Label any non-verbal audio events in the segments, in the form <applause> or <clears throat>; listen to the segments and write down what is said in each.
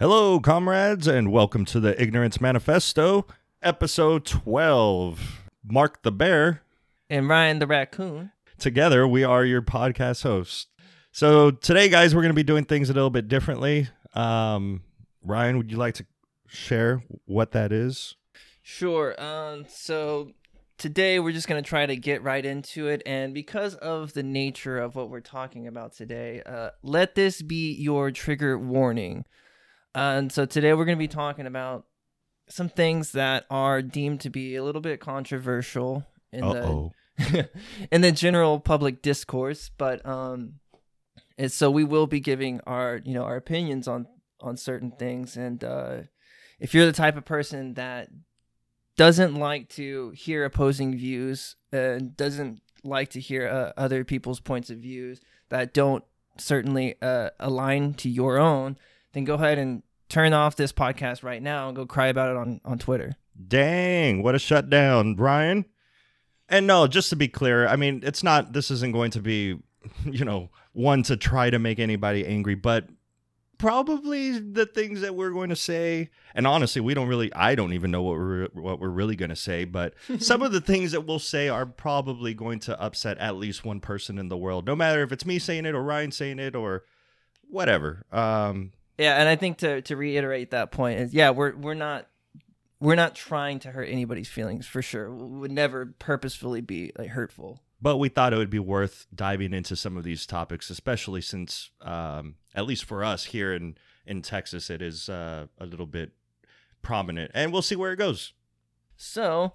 Hello, comrades, and welcome to the Ignorance Manifesto, episode 12. Mark the Bear. And Ryan the Raccoon. Together, we are your podcast hosts. So, today, guys, we're going to be doing things a little bit differently. Um, Ryan, would you like to share what that is? Sure. Um, so, today we're just going to try to get right into it. And because of the nature of what we're talking about today, uh, let this be your trigger warning. And so, today we're going to be talking about some things that are deemed to be a little bit controversial in Uh-oh. the <laughs> in the general public discourse, but um and so we will be giving our you know our opinions on on certain things and uh if you're the type of person that doesn't like to hear opposing views and doesn't like to hear uh, other people's points of views that don't certainly uh, align to your own then go ahead and turn off this podcast right now and go cry about it on on Twitter. Dang, what a shutdown, Ryan. And no, just to be clear, I mean, it's not, this isn't going to be, <laughs> you know, one to try to make anybody angry, but probably the things that we're going to say and honestly we don't really i don't even know what we're what we're really going to say but <laughs> some of the things that we'll say are probably going to upset at least one person in the world no matter if it's me saying it or ryan saying it or whatever um Yeah, and I think to to reiterate that point is yeah, we're we're not we're not trying to hurt anybody's feelings for sure. We would never purposefully be like hurtful. but we thought it would be worth diving into some of these topics, especially since, um, at least for us here in in Texas, it is uh, a little bit prominent, and we'll see where it goes. So,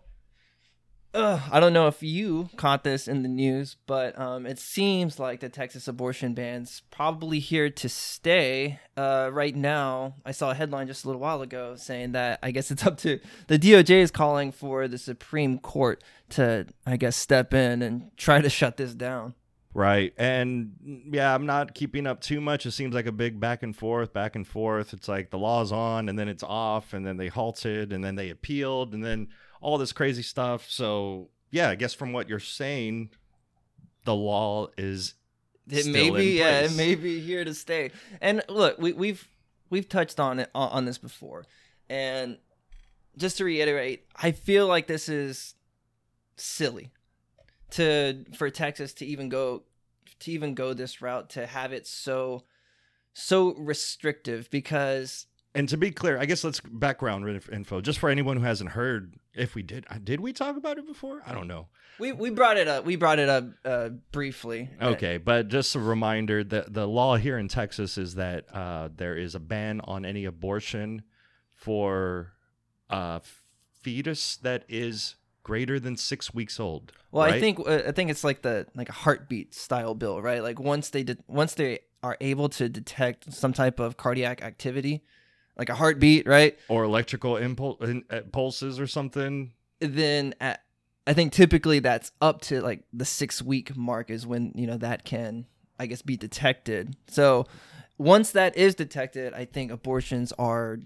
uh, I don't know if you caught this in the news, but um, it seems like the Texas abortion ban's probably here to stay. Uh, right now, I saw a headline just a little while ago saying that I guess it's <laughs> up to the DOJ is calling for the Supreme Court to, I guess, step in and try to shut this down. Right, and yeah, I'm not keeping up too much. It seems like a big back and forth, back and forth. It's like the law's on, and then it's off, and then they halted, and then they appealed, and then all this crazy stuff. So yeah, I guess from what you're saying, the law is It may be, yeah, it may be here to stay. And look, we, we've we've touched on it on, on this before, and just to reiterate, I feel like this is silly to for Texas to even go to even go this route to have it so so restrictive because And to be clear, I guess let's background info just for anyone who hasn't heard. If we did, uh, did we talk about it before? I don't know. we we brought it up we brought it up uh, briefly. Okay, but just a reminder that the law here in Texas is that uh, there is a ban on any abortion for a fetus that is greater than six weeks old. Well, I think uh, I think it's like the like a heartbeat style bill, right? Like once they did once they are able to detect some type of cardiac activity, like a heartbeat, right? or electrical impul- in- uh, pulses or something. Then at, I think typically that's up to like the six week mark is when you know that can I guess be detected. So once that is detected, I think abortions are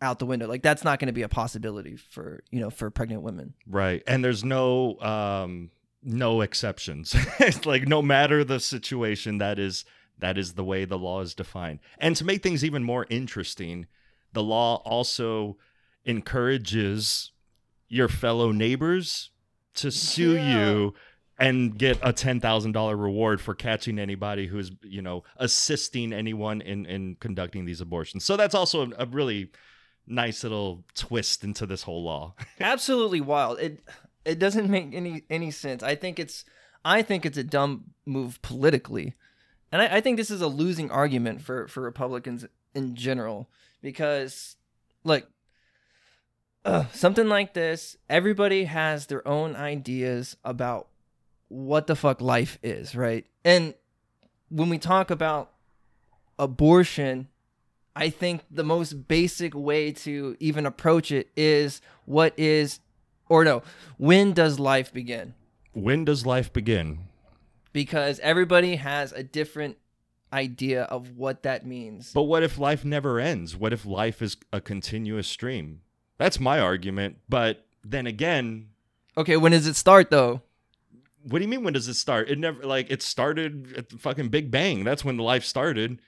out the window. Like that's not going to be a possibility for you know for pregnant women. Right. And there's no um no exceptions. <laughs> it's like no matter the situation that is that is the way the law is defined. And to make things even more interesting, the law also encourages your fellow neighbors to sue Yeah. you and get a $10,000 reward for catching anybody who's, you know, assisting anyone in in conducting these abortions. So that's also a, a really nice little twist into this whole law. <laughs> absolutely wild. It it doesn't make any any sense. I think it's I think it's a dumb move politically, and I, I think this is a losing argument for for Republicans in general because like Uh, something like this, everybody has their own ideas about what the fuck life is, right? And when we talk about abortion, I think the most basic way to even approach it is what is, or no, when does life begin? When does life begin? Because everybody has a different idea of what that means. But what if life never ends? What if life is a continuous stream? That's my argument. But then again, Okay, when does it start though? what do you mean when does it start? It never like it started at the fucking Big Bang. That's when life started.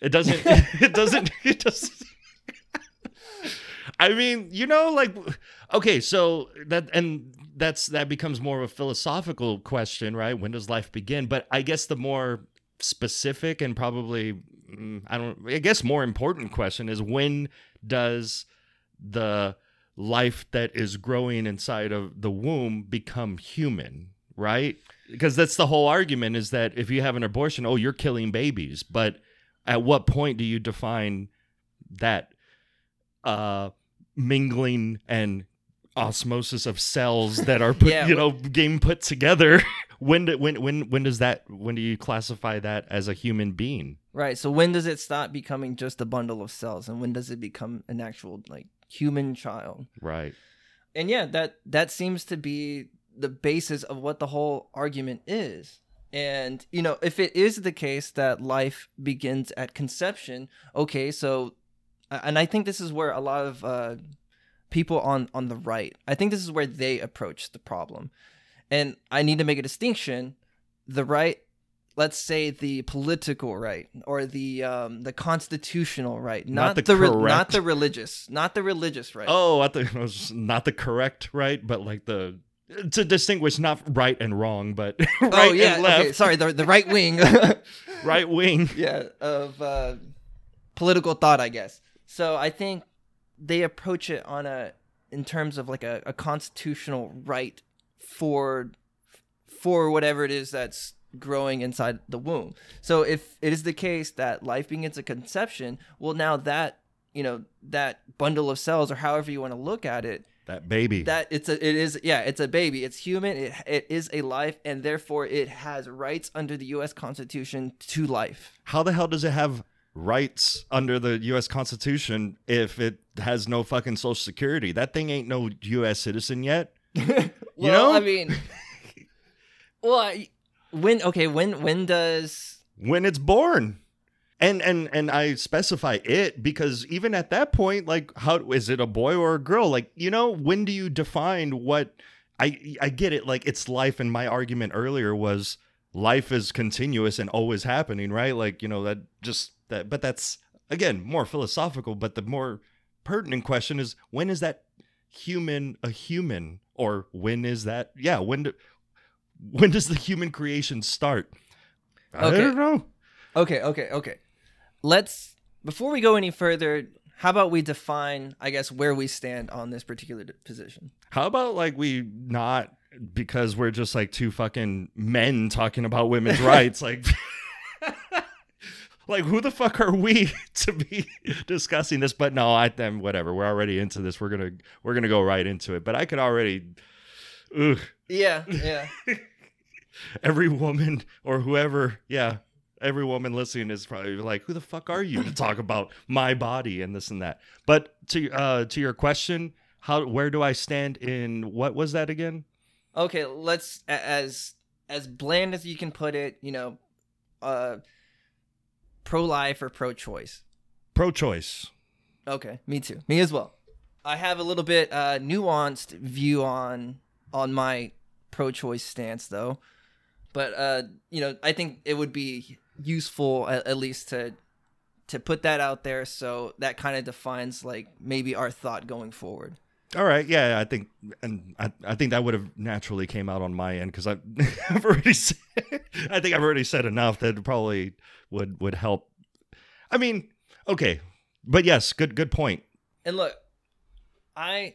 It doesn't <laughs> it doesn't it doesn't I mean, you know, like, okay, so that and that's that becomes more of a philosophical question, right? When does life begin? But I guess the more specific and probably, mm, I don't, I guess more important question is when does the life that is growing inside of the womb become human, right? Because that's the whole argument is that if you have an abortion, oh, you're killing babies. But at what point do you define that uh, mingling and osmosis of cells that are put, <laughs> Yeah, you know being put together? <laughs> when do, when when when does that when do you classify that as a human being? Right. So when does it stop becoming just a bundle of cells, and when does it become an actual like human child? Right. And yeah, that that seems to be the basis of what the whole argument is. And you know, if it is the case that life begins at conception, okay, so and I think this is where a lot of uh, people on on the right, I think this is where they approach the problem. And I need to make a distinction. The right, let's say the political right or the um, the constitutional right, Not not, the the, re- not the religious, not the religious right. Oh, I thought it was not the correct right, but like the to distinguish not right and wrong, but <laughs> right oh yeah, and left, okay, sorry, the the right wing, <laughs> right wing. <laughs> yeah, of uh, political thought, I guess. So I think they approach it on a in terms of like a, a constitutional right for for whatever it is that's growing inside the womb. So if it is the case that life begins at conception, well now that you know that bundle of cells or however you want to look at it That baby. that it's a it is yeah it's a baby it's human it, it is a life and therefore it has rights under the us constitution to life How the hell does it have rights under the U.S. Constitution if it has no fucking Social Security? That thing ain't no U.S. citizen yet. <laughs> well know? i mean <laughs> well I, when okay when when does when it's born. And and and I specify it because even at that point, like, how is it a boy or a girl? Like, you know, when do you define what? I I get it. Like, it's life. And my argument earlier was life is continuous and always happening, right? Like, you know, that just that. But that's again more philosophical. But the more pertinent question is when is that human a human, or when is that? Yeah, when do, when does the human creation start? I Okay. don't know. okay okay okay let's before we go any further how about we define i guess where we stand on this particular position How about like we not because we're just like two fucking men talking about women's rights like <laughs> like who the fuck are we <laughs> to be discussing this? But no I then whatever. We're already into this. We're to we're to go right into it. But I could already ugh, yeah yeah. <laughs> Every woman or whoever yeah every woman listening is probably like who the fuck are you to talk about my body and this and that? But to uh to your question how where do i stand in what was that again? Okay let's as as bland as you can put it you know uh pro-life or pro-choice? Pro-choice. Okay me too. Me as well. I have a little bit uh nuanced view on on my pro-choice stance though. But uh you know i think it would be useful at, at least to to put that out there so that kind of defines like maybe our thought going forward all right. Yeah i think and i, I think that would have naturally came out on my end because <laughs> i've already said i think i've already said enough that probably would would help. I mean okay. But yes good good point. point. And look i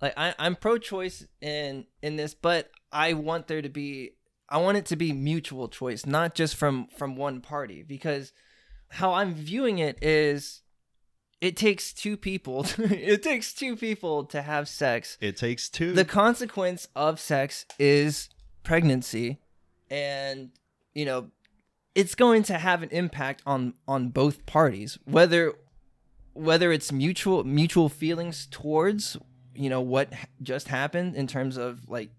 like I, i'm pro-choice in in this but i want there to be i want it to be mutual choice not just from from one party. Because how i'm viewing it is it takes two people <laughs> it takes two people to have sex. It takes two. The consequence of sex is pregnancy and you know it's going to have an impact on on both parties whether whether it's mutual mutual feelings towards you know what just happened in terms of like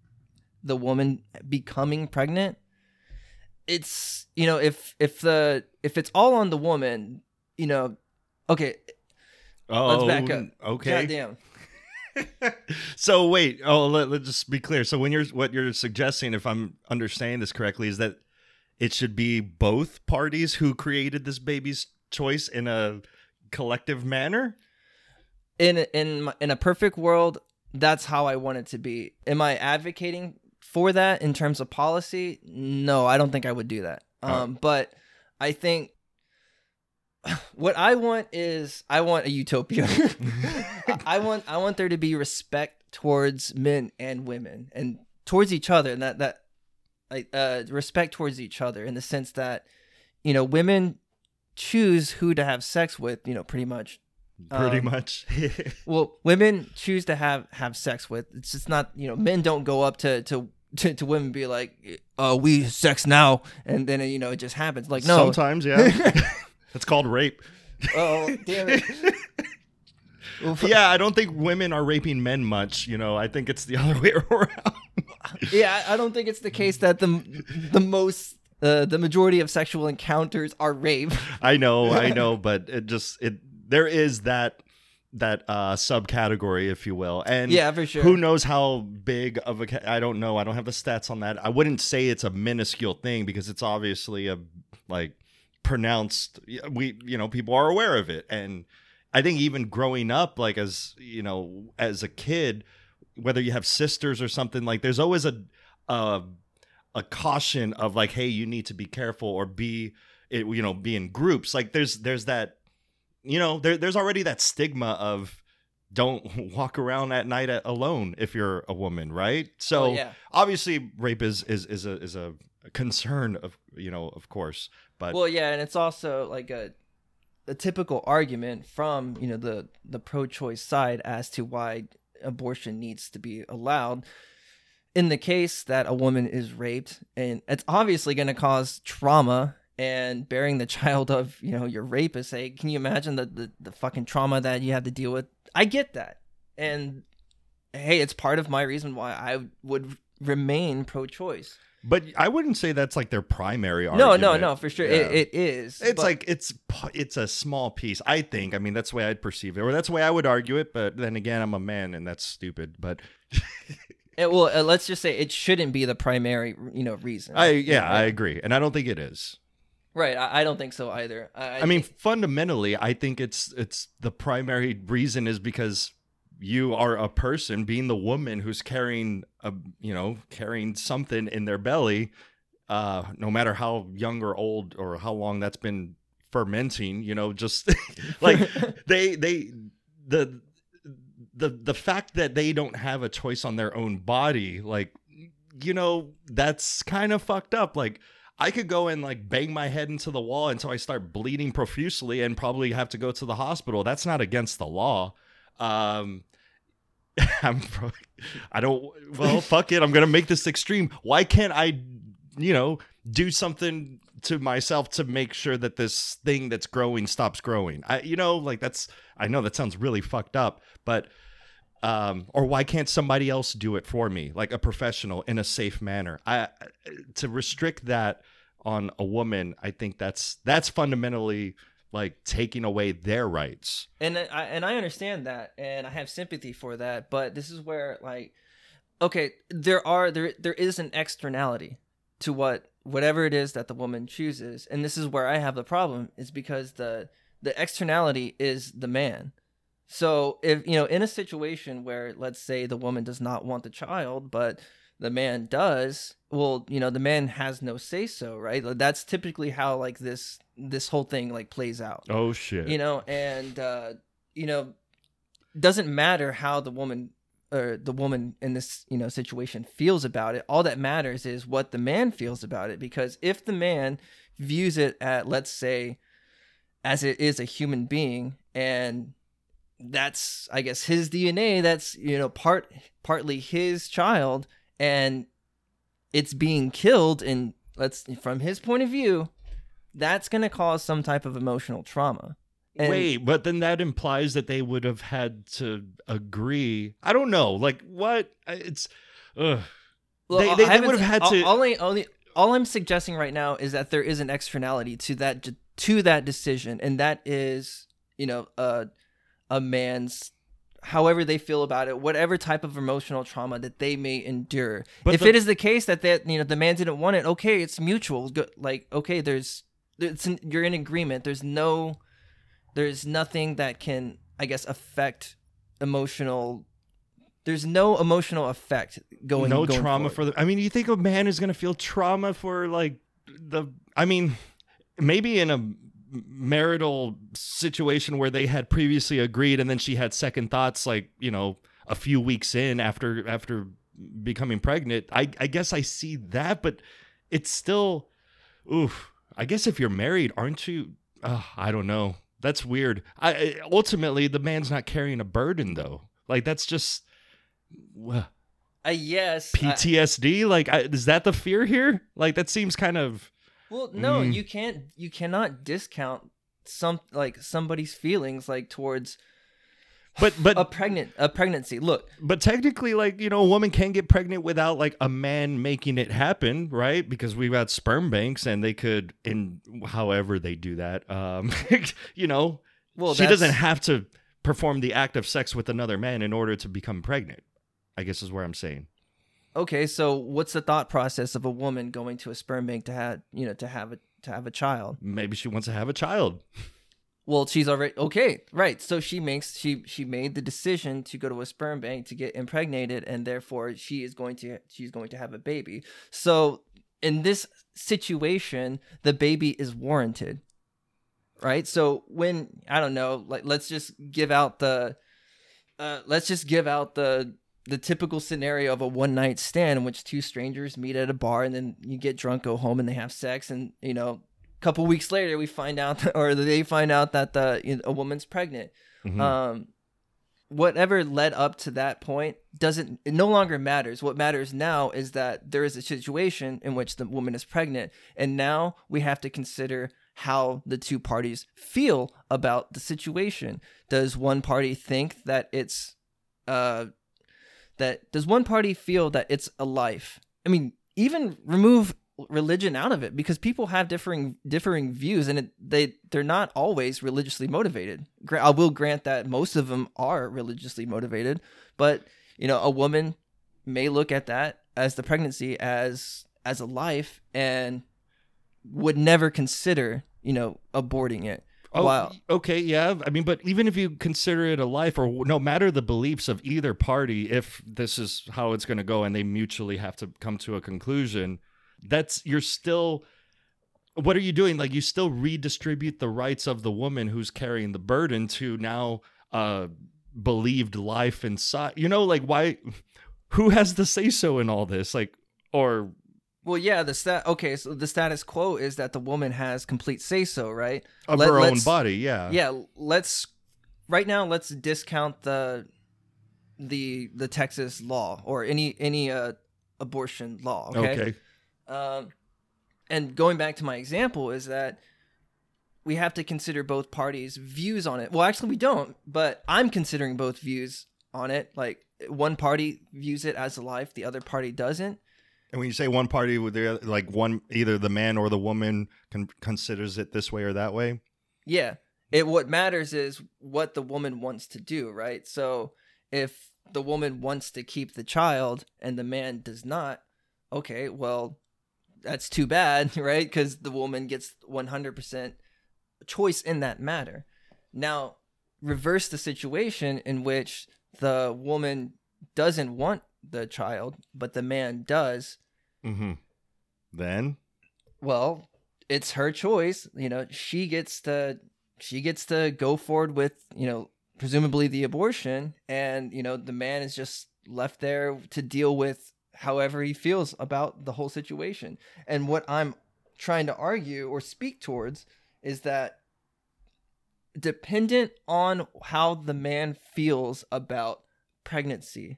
the woman becoming pregnant. It's you know if if the if it's all on the woman you know okay oh let's back up okay goddamn <laughs> so wait, oh, let, let's just be clear. So when you're what you're suggesting, if I'm understanding this correctly, is that it should be both parties who created this baby's choice in a collective manner. in in in a perfect world, that's how I want it to be. Am I advocating for that in terms of policy? No, I don't think I would do that. Oh. Um, but I think <sighs> what I want is I want a utopia. <laughs> I want I want there to be respect towards men and women and towards each other, and that that like uh, respect towards each other in the sense that you know women choose who to have sex with. You know, pretty much. Pretty Um, much. <laughs> Well, women choose to have have sex with. It's just not you know men don't go up to to. To, to women be like, uh, we sex now, and then you know it just happens. Like no, Sometimes, yeah. <laughs> it's called rape. oh damn it. <laughs> Yeah, I don't think women are raping men much. You know, I think it's the other <laughs> way around. yeah, I I don't think it's the case that the the most uh, the majority of sexual encounters are rape. I know, I <laughs> know, but it just it there is that that uh subcategory if you will and Yeah, for sure. who knows how big of a i don't know i don't have the stats on that i wouldn't say it's a minuscule thing because it's obviously a like pronounced we you know people are aware of it. And i think even growing up like as you know as a kid whether you have sisters or something like there's always a a, a caution of like hey you need to be careful or be it, you know be in groups. Like there's there's that you know there, there's already that stigma of don't <laughs> walk around at night at, alone if you're a woman right? So Oh, yeah. obviously rape is is is a is a concern of you know of course but Well, yeah, and it's also like a a typical argument from you know the the pro-choice side as to why abortion needs to be allowed. In the case that a woman is raped, and it's obviously going to cause trauma and bearing the child of you know your rapist. Say, can you imagine the, the the fucking trauma that you have to deal with? I get that, and hey, it's part of my reason why I would remain pro-choice. But i wouldn't say that's like their primary No, argument. no, no, no, for sure, Yeah. it, it is. it's but- like it's it's a small piece i think i mean that's the way i'd perceive it or that's the way i would argue it but then again i'm a man and that's stupid but It, <laughs> well, uh, let's just say it shouldn't be the primary, you know, reason. i yeah i agree and i don't think it is right. I, I don't think so either. I, I mean, fundamentally, I think it's it's the primary reason is because you are a person, being the woman who's carrying a you know carrying something in their belly, uh, no matter how young or old or how long that's been fermenting. You know, just <laughs> like <laughs> they they the the the fact that they don't have a choice on their own body, like you know, that's kind of fucked up. Like. I could go and like bang my head into the wall until I start bleeding profusely and probably have to go to the hospital. That's not against the law. Um, <laughs> I'm pro- I don't well fuck it. I'm gonna make this extreme. Why can't I, you know, do something to myself to make sure that this thing that's growing stops growing? I you know like that's I know that sounds really fucked up, but um or why can't somebody else do it for me like a professional in a safe manner i to restrict that on a woman i think that's that's fundamentally like taking away their rights and I and I understand that, and I have sympathy for that. But this is where, like, okay, there are there there is an externality to what whatever it is that the woman chooses, and this is where I have the problem. Is because the the externality is the man. So if you know, in a situation where let's say the woman does not want the child, but the man does, well, you know, the man has no say so, right? Like, That's typically how like this this whole thing like plays out. Oh shit. You know and uh you know doesn't matter how the woman or the woman in this you know situation feels about it. All that matters is what the man feels about it because if the man views it at let's say as it is a human being and that's i guess his dna that's you know part partly his child and it's being killed and let's from his point of view that's going to cause some type of emotional trauma And- Wait, but then that implies that they would have had to agree. I don't know. Like what? It's ugh. Well, They- they- they would've had all- to- All, I, only, all I'm suggesting right now is that there is an externality to that to that decision, and that is, you know, a a man's however they feel about it, whatever type of emotional trauma that they may endure. But if the- it is the case that that you know the man didn't want it, okay, it's mutual. Like okay, there's it's in, you're in agreement. There's no there's nothing that can I guess affect emotional there's no emotional effect going no going trauma forward. for the. I mean, you think a man is gonna feel trauma for like the? I mean, maybe in a marital situation where they had previously agreed, and then she had second thoughts, like you know, a few weeks in after after becoming pregnant. I I guess I see that, but it's still, oof. I guess if you're married, aren't you? Uh, I don't know. That's weird. I I- ultimately the man's not carrying a burden though. Like that's just. Uh, yes. I- PTSD? like, I, is that the fear here? Like, that seems kind of. Well, no, Mm. you can't. You cannot discount some like somebody's feelings like towards But but a pregnant a pregnancy. Look, but technically, like you know, a woman can get pregnant without like a man making it happen, right? Because we've got sperm banks, and they could, in however they do that, um, <laughs> you know, well, she doesn't have to perform the act of sex with another man in order to become pregnant. I guess is where I'm saying. Okay, so what's the thought process of a woman going to a sperm bank to have you know to have a to have a child? Maybe she wants to have a child. Well, she's already okay, right? So she makes she she made the decision to go to a sperm bank to get impregnated, and therefore she is going to she's going to have a baby. So in this situation, the baby is warranted, right? So when I don't know, like let's just give out the, uh, let's just give out the the typical scenario of a one night stand in which two strangers meet at a bar and then you get drunk, go home, and they have sex, and you know a couple weeks later we find out that, <laughs> or they find out that the you know, a woman's pregnant. Mhm. um whatever led up to that point doesn't it no longer matters. What matters now is that there is a situation in which the woman is pregnant and now we have to consider how the two parties feel about the situation. Does one party think that it's uh that does one party feel that it's a life? I mean even remove religion out of it because people have differing differing views and it, they they're not always religiously motivated. I will grant that most of them are religiously motivated but you know a woman may look at that as the pregnancy as as a life and would never consider you know aborting it Oh, Wow. okay, yeah. I mean, but even if you consider it a life, or no matter the beliefs of either party, if this is how it's going to go and they mutually have to come to a conclusion, that's you're still. What are you doing? Like you still redistribute the rights of the woman who's carrying the burden to now uh believed life inside. You know, like why? <laughs> Who has the say so in all this? Like, or well yeah the stat okay so the status quo is that the woman has complete say so right of Let- her own body? Yeah. yeah let's right now let's discount the the the texas law or any any uh abortion law okay, Okay. Um, and going back to my example is that we have to consider both parties views on it well actually we don't but i'm considering both views on it like one party views it as a life the other party doesn't And when you say one party, like one either the man or the woman con- considers it this way or that way? Yeah. It what matters is what the woman wants to do, right? So if the woman wants to keep the child and the man does not, okay, well, that's too bad, <laughs> right? Cuz the woman gets 100% choice in that matter. Now, reverse the situation in which the woman doesn't want the child, but the man does. Mm-hmm. Then well it's her choice you know she gets to she gets to go forward with you know presumably the abortion and you know the man is just left there to deal with however he feels about the whole situation and what i'm trying to argue or speak towards is that dependent on how the man feels about pregnancy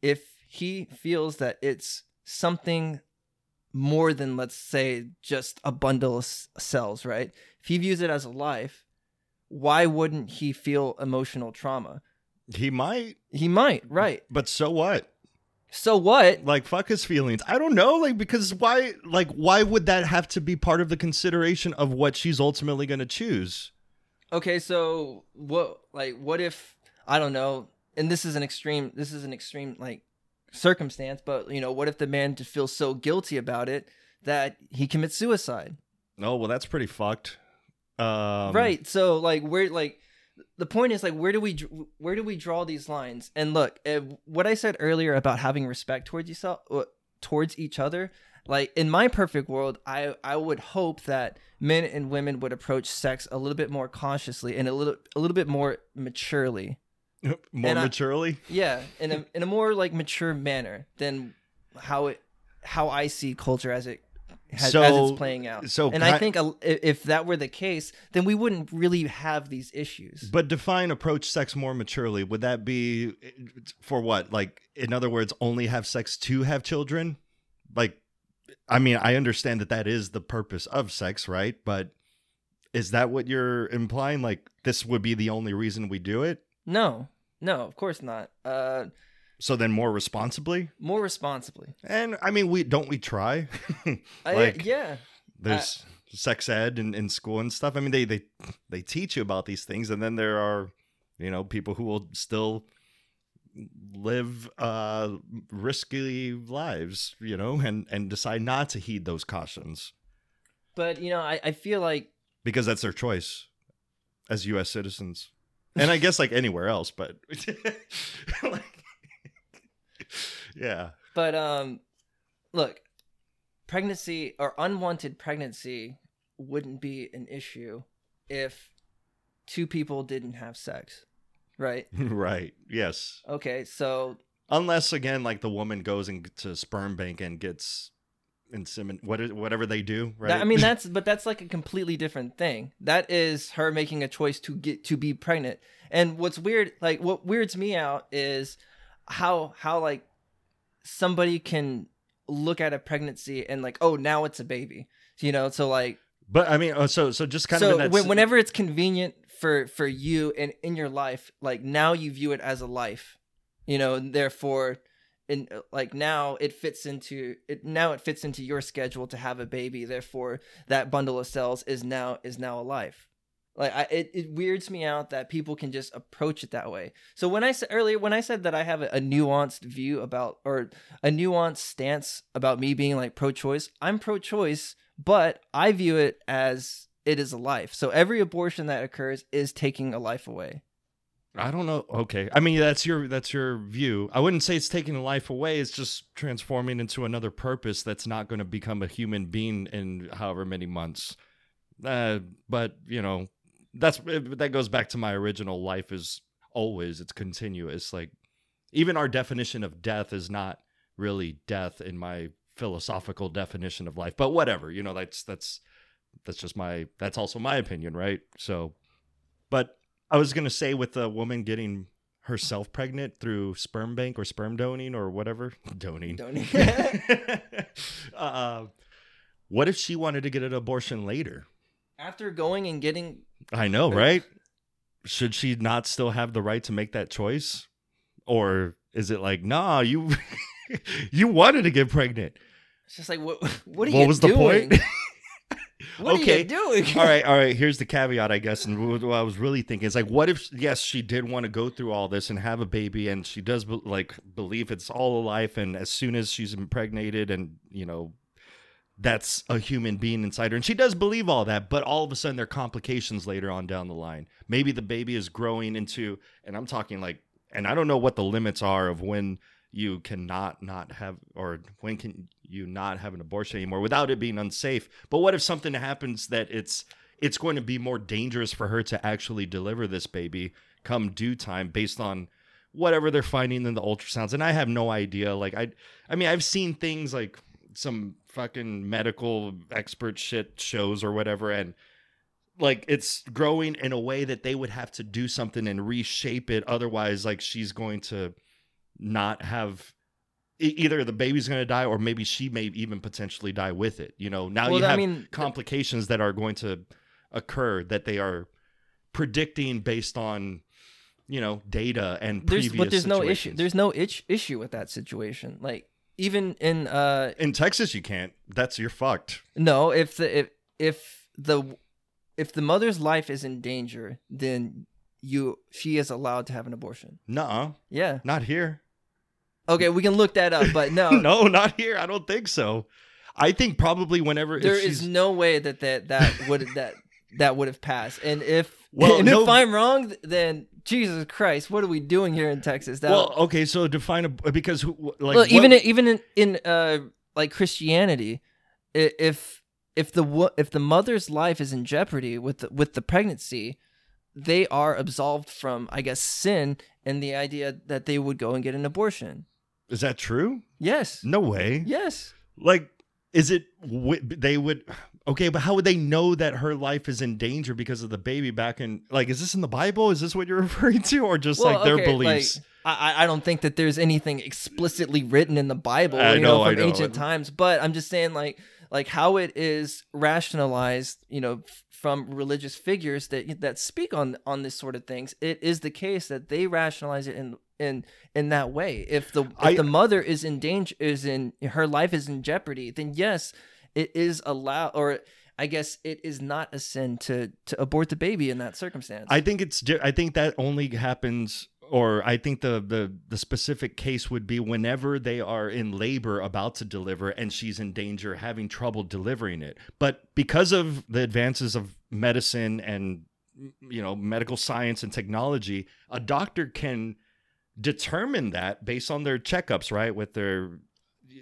if he feels that it's something more than let's say just a bundle of cells right if he views it as a life why wouldn't he feel emotional trauma he might, he might right but so what? so what Like fuck his feelings. I don't know, like because why? Like why would that have to be part of the consideration of what she's ultimately going to choose? okay so what like what if i don't know and this is an extreme this is an extreme like circumstance but you know what if the man just feels so guilty about it that he commits suicide Oh well, that's pretty fucked. Um, right so like we're like the point is like where do we where do we draw these lines? And look, what I said earlier about having respect towards yourself uh, towards each other, like in my perfect world, I I would hope that men and women would approach sex a little bit more consciously and a little a little bit more maturely. <laughs> More And I- maturely. Yeah, in a in a more like mature manner than how it how I see culture as it has, as it's playing out. so and I think a, i- if that were the case, then we wouldn't really have these issues. But define approach sex more maturely. Would that be for what? Like, in other words, only have sex to have children? Like, I mean, I understand that that is the purpose of sex, right? But is that what you're implying? Like, this would be the only reason we do it? No, no, of course not. Uh, So then more responsibly? more responsibly. And I mean, we don't we try? <laughs> I- like, yeah, there's sex ed in, in school and stuff. I mean, they they they teach you about these things, and then there are, you know, people who will still live uh risky lives, you know, and and decide not to heed those cautions but you know, I, I feel like because that's their choice as U.S. citizens, and I guess like anywhere else, but <laughs> like, yeah, But um, look, pregnancy or unwanted pregnancy wouldn't be an issue if two people didn't have sex, right? <laughs> right, yes. Okay, so Unless again, like the woman goes into sperm bank and gets insemin, what is, whatever they do, right? that, I mean <laughs> that's but that's like a completely different thing. That is her making a choice to get to be pregnant. And what's weird, like what weirds me out is how how like somebody can look at a pregnancy and like, oh, now it's a baby. You know, so like but I mean, oh, so so just kind of so in that when, whenever it's convenient for for you and in your life like now you view it as a life you know and therefore in uh, like now it fits into it now it fits into your schedule to have a baby therefore that bundle of cells is now is now a life. Like I, it, it weirds me out that people can just approach it that way. So when i said earlier when i said that i have a, a nuanced view about or a nuanced stance about me being like pro-choice i'm pro-choice but i view it as it is a life. So every abortion that occurs is taking a life away I don't know. Okay, I mean that's your that's your view. I wouldn't say it's taking life away. It's just transforming into another purpose that's not going to become a human being in however many months. Uh, but you know, that's that goes back to my original life is always it's continuous. Like even our definition of death is not really death in my philosophical definition of life. But whatever, you know, that's that's that's just my that's also my opinion, right? So, but I was gonna say with a woman getting herself pregnant through sperm bank or sperm donating or whatever donating. Donating. <laughs> uh, what if she wanted to get an abortion later? after going and getting I know, right? Should she not still have the right to make that choice, or is it like, nah, you <laughs> you wanted to get pregnant? it's just like what what are What you was the point? <laughs> what Okay. are you doing all right, all right. Here's the caveat, I guess. And what I was really thinking is like, what if, yes, she did want to go through all this and have a baby, and she does like believe it's all a life, and as soon as she's impregnated, and you know, that's a human being inside her, and she does believe all that, but all of a sudden there are complications later on down the line. Maybe the baby is growing into, and I'm talking like, and I don't know what the limits are of when you cannot not have or when can you not have an abortion anymore without it being unsafe? But what if something happens that it's it's going to be more dangerous for her to actually deliver this baby come due time based on whatever they're finding in the ultrasounds? And i have no idea. Like i i mean i've seen things like some fucking medical expert shit shows or whatever and like it's growing in a way that they would have to do something and reshape it. Otherwise like she's going to not have either the baby's going to die or maybe she may even potentially die with it you know? Now Well, you I have mean, complications that are going to occur that they are predicting based on you know data and there's previous but there's no issue there's no itch, issue with that situation. Like even in uh in texas you can't. That's you're fucked. No if the if if the if the mother's life is in danger then you she is allowed to have an abortion. Nuh-uh. yeah. Not here okay we can look that up but no <laughs> no not here i don't think so i think probably whenever there is no way that that that would that that would have passed. And if <laughs> Well, and no- if I'm wrong, then Jesus Christ, what are we doing here in Texas? That, well, okay, so define a because like well, what- even even in, in uh like Christianity, if if the if the mother's life is in jeopardy with the, with the pregnancy, they are absolved from I guess sin and the idea that they would go and get an abortion. Is that true? Yes. No way. Yes. Like, is it they would? Okay, but how would they know that her life is in danger because of the baby back in? Like, is this in the Bible? Is this what you're <laughs> referring to, or just Well, like their okay, beliefs? like, I, I- don't think that there's anything explicitly written in the Bible, I you know, know, I from know. ancient times. But I'm just saying, like, like how it is rationalized, you know, from religious figures that that speak on on this sort of things. It is the case that they rationalize it in in in that way. If the if I- the mother is in danger, is in her life is in jeopardy, then yes, it is allowed, or I guess it is not a sin to to abort the baby in that circumstance. I think it's. I think that only happens, or I think the the the specific case would be whenever they are in labor about to deliver and she's in danger, having trouble delivering it. But because of the advances of medicine and you know medical science and technology, a doctor can determine that based on their checkups, right? With their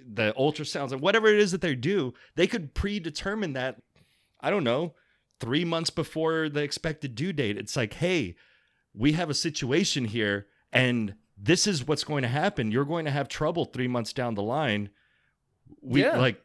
the ultrasounds and whatever it is that they do, they could predetermine that. I don't know, three months before the expected due date. It's like, hey, we have a situation here, and this is what's going to happen. You're going to have trouble three months down the line. We Yeah. like.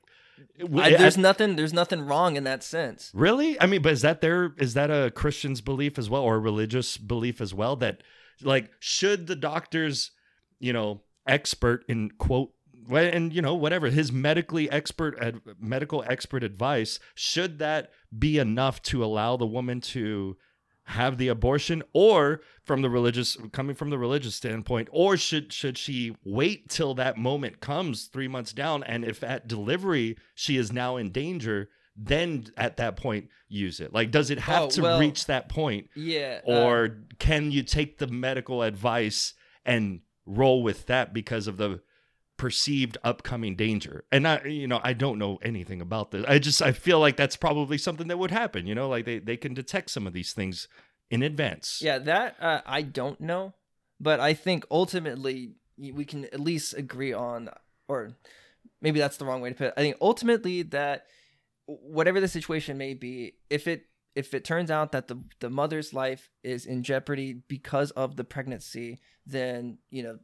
w- I, there's at- nothing there's nothing wrong in that sense. Really? I mean, but is that their is that a Christian's belief as well or a religious belief as well that like should the doctor's, you know, expert in quote and you know whatever his medically expert medical expert advice should that be enough to allow the woman to have the abortion or from the religious coming from the religious standpoint or should should she wait till that moment comes 3 months down and if at delivery she is now in danger then at that point use it like does it have Oh, to well, reach that point Yeah. or um, can you take the medical advice and roll with that because of the perceived upcoming danger. And i you know i don't know anything about this. I just i feel like that's probably something that would happen you know like they, they can detect some of these things in advance. Yeah, that uh, I don't know, but I think ultimately we can at least agree on, or maybe that's the wrong way to put it. I think ultimately that whatever the situation may be, if it if it turns out that the the mother's life is in jeopardy because of the pregnancy, then you know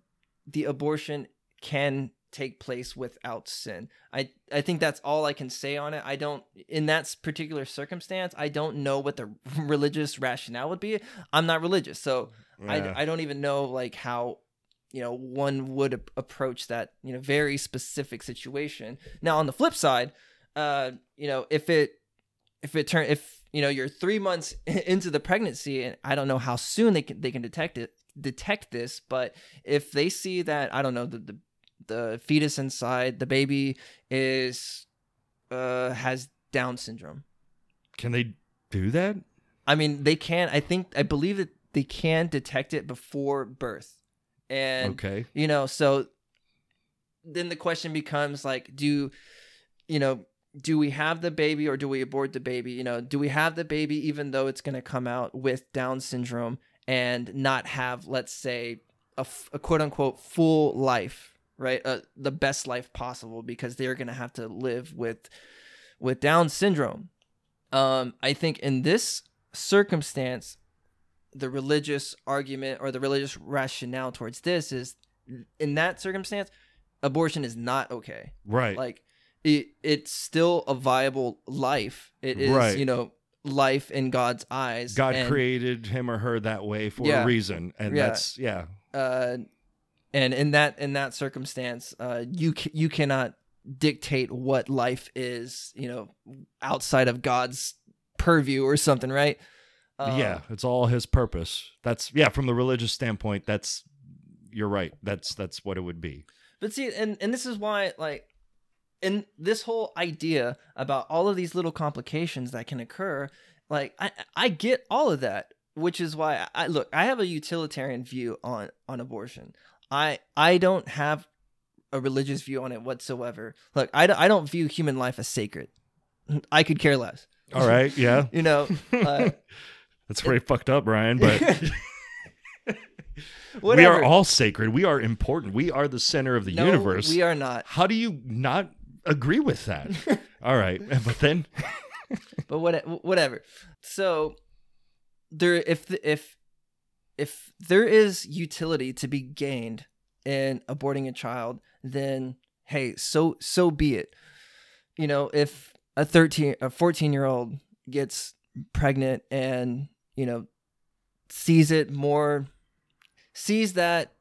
the abortion can take place without sin. I I think that's all I can say on it. I don't in that particular circumstance, I don't know what the <laughs> religious rationale would be. I'm not religious, so Yeah. I I don't even know like how you know one would ap- approach that you know very specific situation. Now on the flip side, uh you know if it if it turn if you know you're 3 months <laughs> into the pregnancy and I don't know how soon they can they can detect it detect this, but if they see that I don't know the the, the fetus inside the baby is uh has down syndrome. can they do that I mean, they can. I think I believe that they can detect it before birth, and okay you know, so then the question becomes like, do you know? Do we have the baby or do we abort the baby? You know, do we have the baby even though it's going to come out with Down syndrome and not have, let's say, a quote unquote full life, right? Uh, the best life possible because they're going to have to live with with Down syndrome. Um, I think in this circumstance, the religious argument or the religious rationale towards this is in that circumstance, abortion is not okay. right Like it, it's still a viable life. It is, Right. you know, life in God's eyes. god and, created him or her that way for Yeah. a reason and Yeah. that's yeah uh, and in that in that circumstance, uh, you ca- you cannot dictate what life is, you know, outside of God's purview or something, right? Um, yeah it's all his purpose that's yeah from the religious standpoint that's you're right that's that's what it would be But see, and and this is why, like, in this whole idea about all of these little complications that can occur, like, I I get all of that, which is why I look. I have a utilitarian view on on abortion. I I don't have a religious view on it whatsoever. Look, I don't, I don't view human life as sacred. I could care less. All right, yeah, <laughs> You know, uh, <laughs> that's very fucked up, Ryan. But <laughs> we are all sacred. We are important. We are the center of the no, universe. We are not. How do you not agree with that? All right, but then but what, whatever. So there, if the, if if there is utility to be gained in aborting a child, then hey, so so be it. You know, if a thirteen, a fourteen year old gets pregnant and you know sees it more, sees that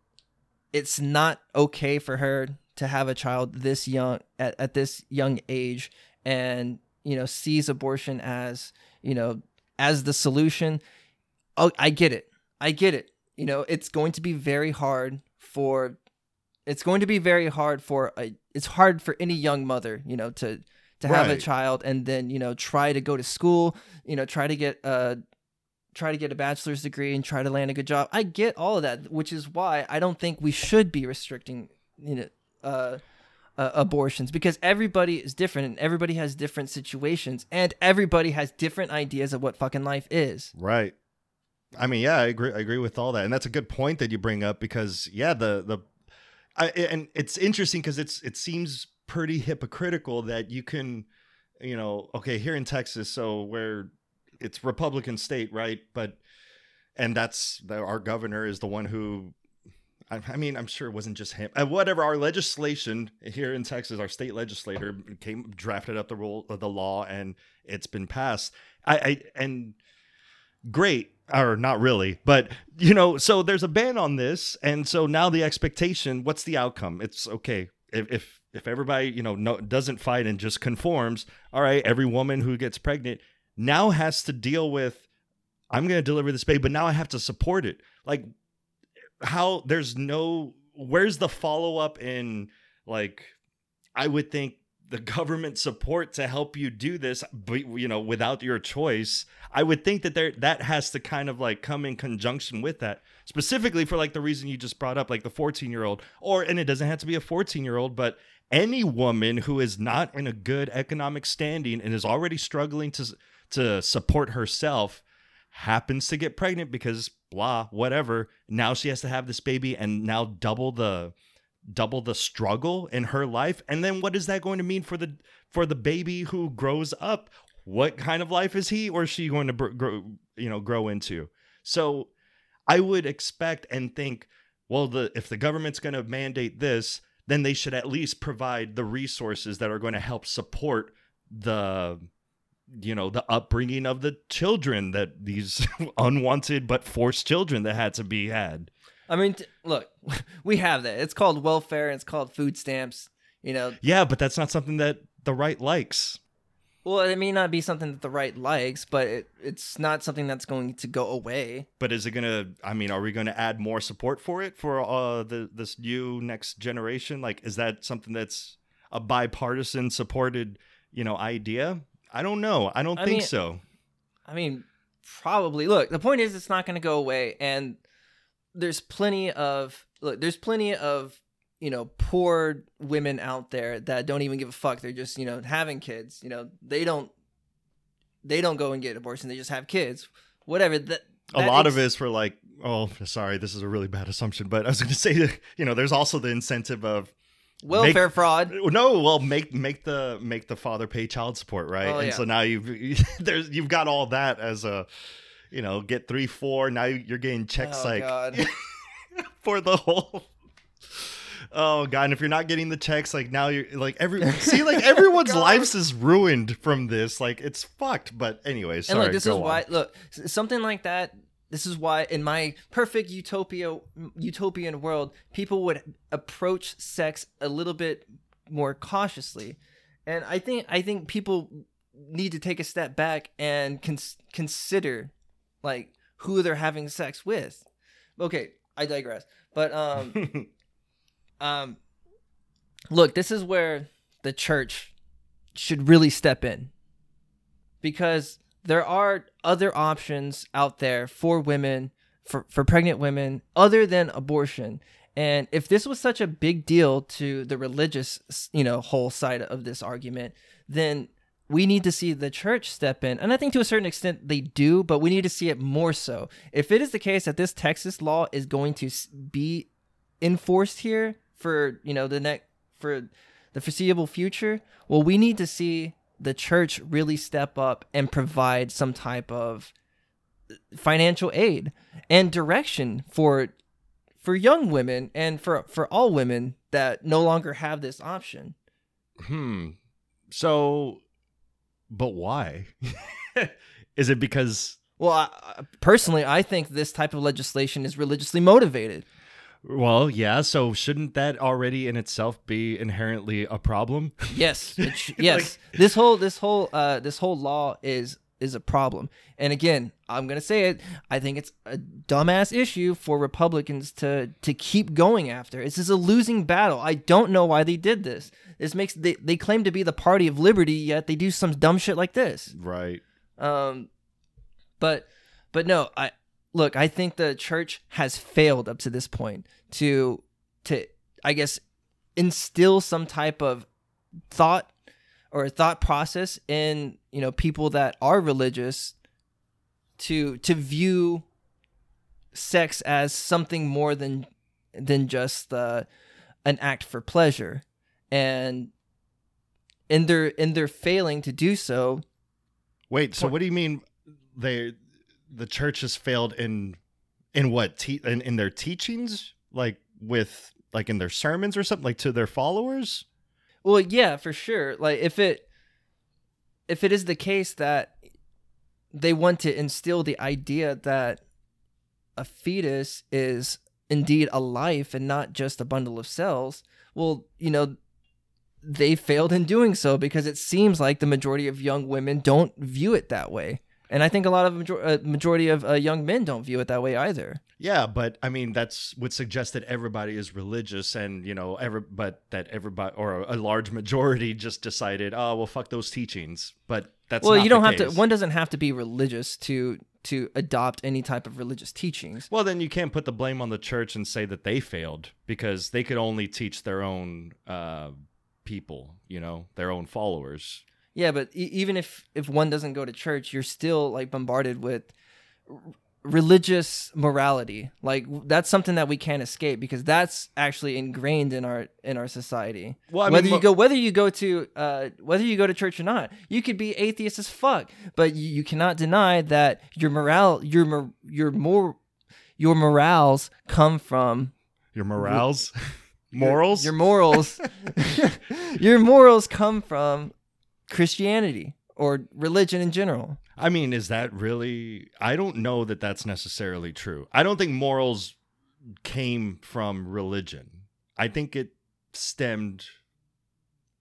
it's not okay for her to have a child this young at, at this young age and you know sees abortion as you know as the solution oh i get it i get it you know it's going to be very hard for it's going to be very hard for a, it's hard for any young mother you know to to have a child and then you know try to go to school you know try to get a try to get a bachelor's degree and try to land a good job i get all of that which is why i don't think we should be restricting you know uh uh, abortions because everybody is different and everybody has different situations and everybody has different ideas of what fucking life is. Right. I mean, yeah, I agree. I agree with all that, and that's a good point that you bring up because, yeah, the the, I, and it's interesting because it's it seems pretty hypocritical that you can, you know, okay, here in Texas, so where it's Republican state, right? But and that's our governor is the one who. I mean, I'm sure it wasn't just him. Uh, whatever, our legislation here in Texas, our state legislator came drafted up the rule, the law, and it's been passed. I, I and great or not really but you know so there's a ban on this and so now the expectation what's the outcome? It's okay if if, if everybody you know no, doesn't fight and just conforms all right every woman who gets pregnant now has to deal with i'm going to deliver this baby but now i have to support it. Like how there's no where's the follow-up in like i would think the government support to help you do this but you know without your choice i would think that there that has to kind of like come in conjunction with that. Specifically for like the reason you just brought up like the 14 year old or and it doesn't have to be a 14 year old but any woman who is not in a good economic standing and is already struggling to to support herself happens to get pregnant because blah whatever. Now she has to have this baby and now double the double the struggle in her life? And then what is that going to mean for the for the baby who grows up? What kind of life is he or she going to br- grow you know grow into? So i would expect and think well the if the government's going to mandate this then they should at least provide the resources that are going to help support the you know the upbringing of the children that these <laughs> unwanted but forced children that had to be had I mean, t- look, <laughs> we have that. It's called welfare. And It's called food stamps. You know, yeah but that's not something that the right likes well, it may not be something that the right likes, but it, it's not something that's going to go away. But is it gonna? I mean, are we gonna add more support for it for uh the this new next generation? Like, is that something that's a bipartisan supported you know idea? I don't know. I don't I think mean- so. I mean, probably. Look, the point is, it's not going to go away, and there's plenty of look. There's plenty of you know poor women out there that don't even give a fuck. They're just you know having kids. You know they don't they don't go and get abortion. They just have kids. Whatever. That, A lot ex- of it is for like, oh, sorry, this is a really bad assumption, but I was gonna <laughs> say, that, you know, there's also the incentive of welfare fraud. no, well, make make the make the father pay child support, right? Oh, and yeah. so now you've <laughs> there's you've got all that as a, you know, get three four. Now you're getting checks oh like God. <laughs> for the whole. Oh god! And if you're not getting the checks, like now you're like every see like <laughs> everyone's lives is ruined from this. Like it's fucked. But anyway, sorry. and look, this is on. why. Look, something like that. This is why, in my perfect utopia, utopian world, people would approach sex a little bit more cautiously, and I think I think people need to take a step back and cons- consider, like, who they're having sex with. Okay, I digress. But um, <laughs> um, look, this is where the church should really step in because there are other options out there for women for, for pregnant women other than abortion and if this was such a big deal to the religious you know whole side of this argument then we need to see the church step in. And I think to a certain extent they do, but we need to see it more so. If it is the case that this Texas law is going to be enforced here for, you know, the next for the foreseeable future, well, we need to see the church really step up and provide some type of financial aid and direction for for young women and for for all women that no longer have this option. Hmm. So, but why? <laughs> is it because? Well, I, personally, I think this type of legislation is religiously motivated. Well, yeah. So shouldn't that already in itself be inherently a problem? Yes. Sh- <laughs> yes. like, this whole this whole uh this whole law is is a problem. And again, I'm gonna say it. I think it's a dumbass issue for Republicans to to keep going after. This is a losing battle. I don't know why they did this. This makes they they claim to be the party of liberty, yet they do some dumb shit like this. Right. Um, but but no, I look, I think the church has failed up to this point to to I guess instill some type of thought or a thought process in, you know, people that are religious to to view sex as something more than than just uh, an act for pleasure. And in their in their failing to do so Wait, so what do you mean they the church has failed in in what te- in, in their teachings? Like with like in their sermons or something? Like to their followers well yeah for sure. Like if it if it is the case that they want to instill the idea that a fetus is indeed a life and not just a bundle of cells well you know they failed in doing so because it seems like the majority of young women don't view it that way and I think a lot of major- uh, majority of uh, young men don't view it that way either. Yeah, but I mean that's would suggest that everybody is religious, and you know, every but that everybody or a, large majority just decided, oh well, fuck those teachings. But that's well, you don't have case. to. One doesn't have to be religious to to adopt any type of religious teachings. Well, then you can't put the blame on the church and say that they failed because they could only teach their own uh, people, you know, their own followers. Yeah, but e- even if if one doesn't go to church, you're still like bombarded with r- religious morality. Like that's something that we can't escape because that's actually ingrained in our in our society. Well, I whether mean, you go whether you go to uh, whether you go to church or not, you could be atheist as fuck, but you, you cannot deny that your morale your mor- your more your morals come from your morals. morals your, your morals your morals <laughs> come from Christianity or religion in general. I mean, is that really? I don't know that that's necessarily true. I don't think morals came from religion. I think it stemmed.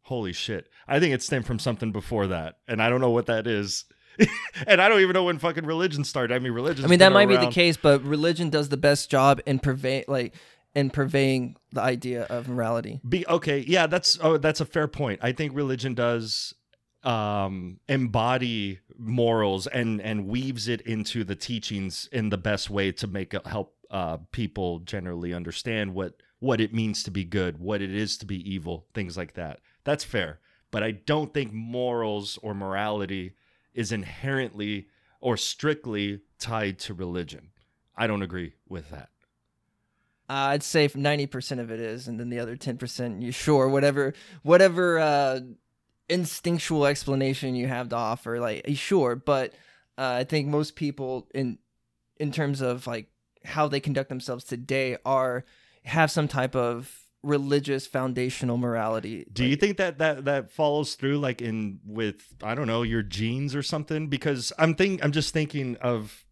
Holy shit. I think it stemmed from something before that. And I don't know what that is. <laughs> and I don't even know when fucking religion started. I mean, religion. I mean, that might around. be the case, but religion does the best job in purvey like in purveying the idea of morality. Be okay, yeah, that's oh, that's a fair point. I think religion does um, embody morals and and weaves it into the teachings in the best way to make it help uh, people generally understand what what it means to be good, what it is to be evil, things like that. That's fair, but I don't think morals or morality is inherently or strictly tied to religion. I don't agree with that. Uh, I'd say ninety percent of it is, and then the other ten percent, you sure whatever whatever uh, instinctual explanation you have to offer like sure but uh, i think most people in in terms of like how they conduct themselves today are have some type of religious foundational morality do like, you think that that that follows through like in with i don't know your genes or something because i'm think i'm just thinking of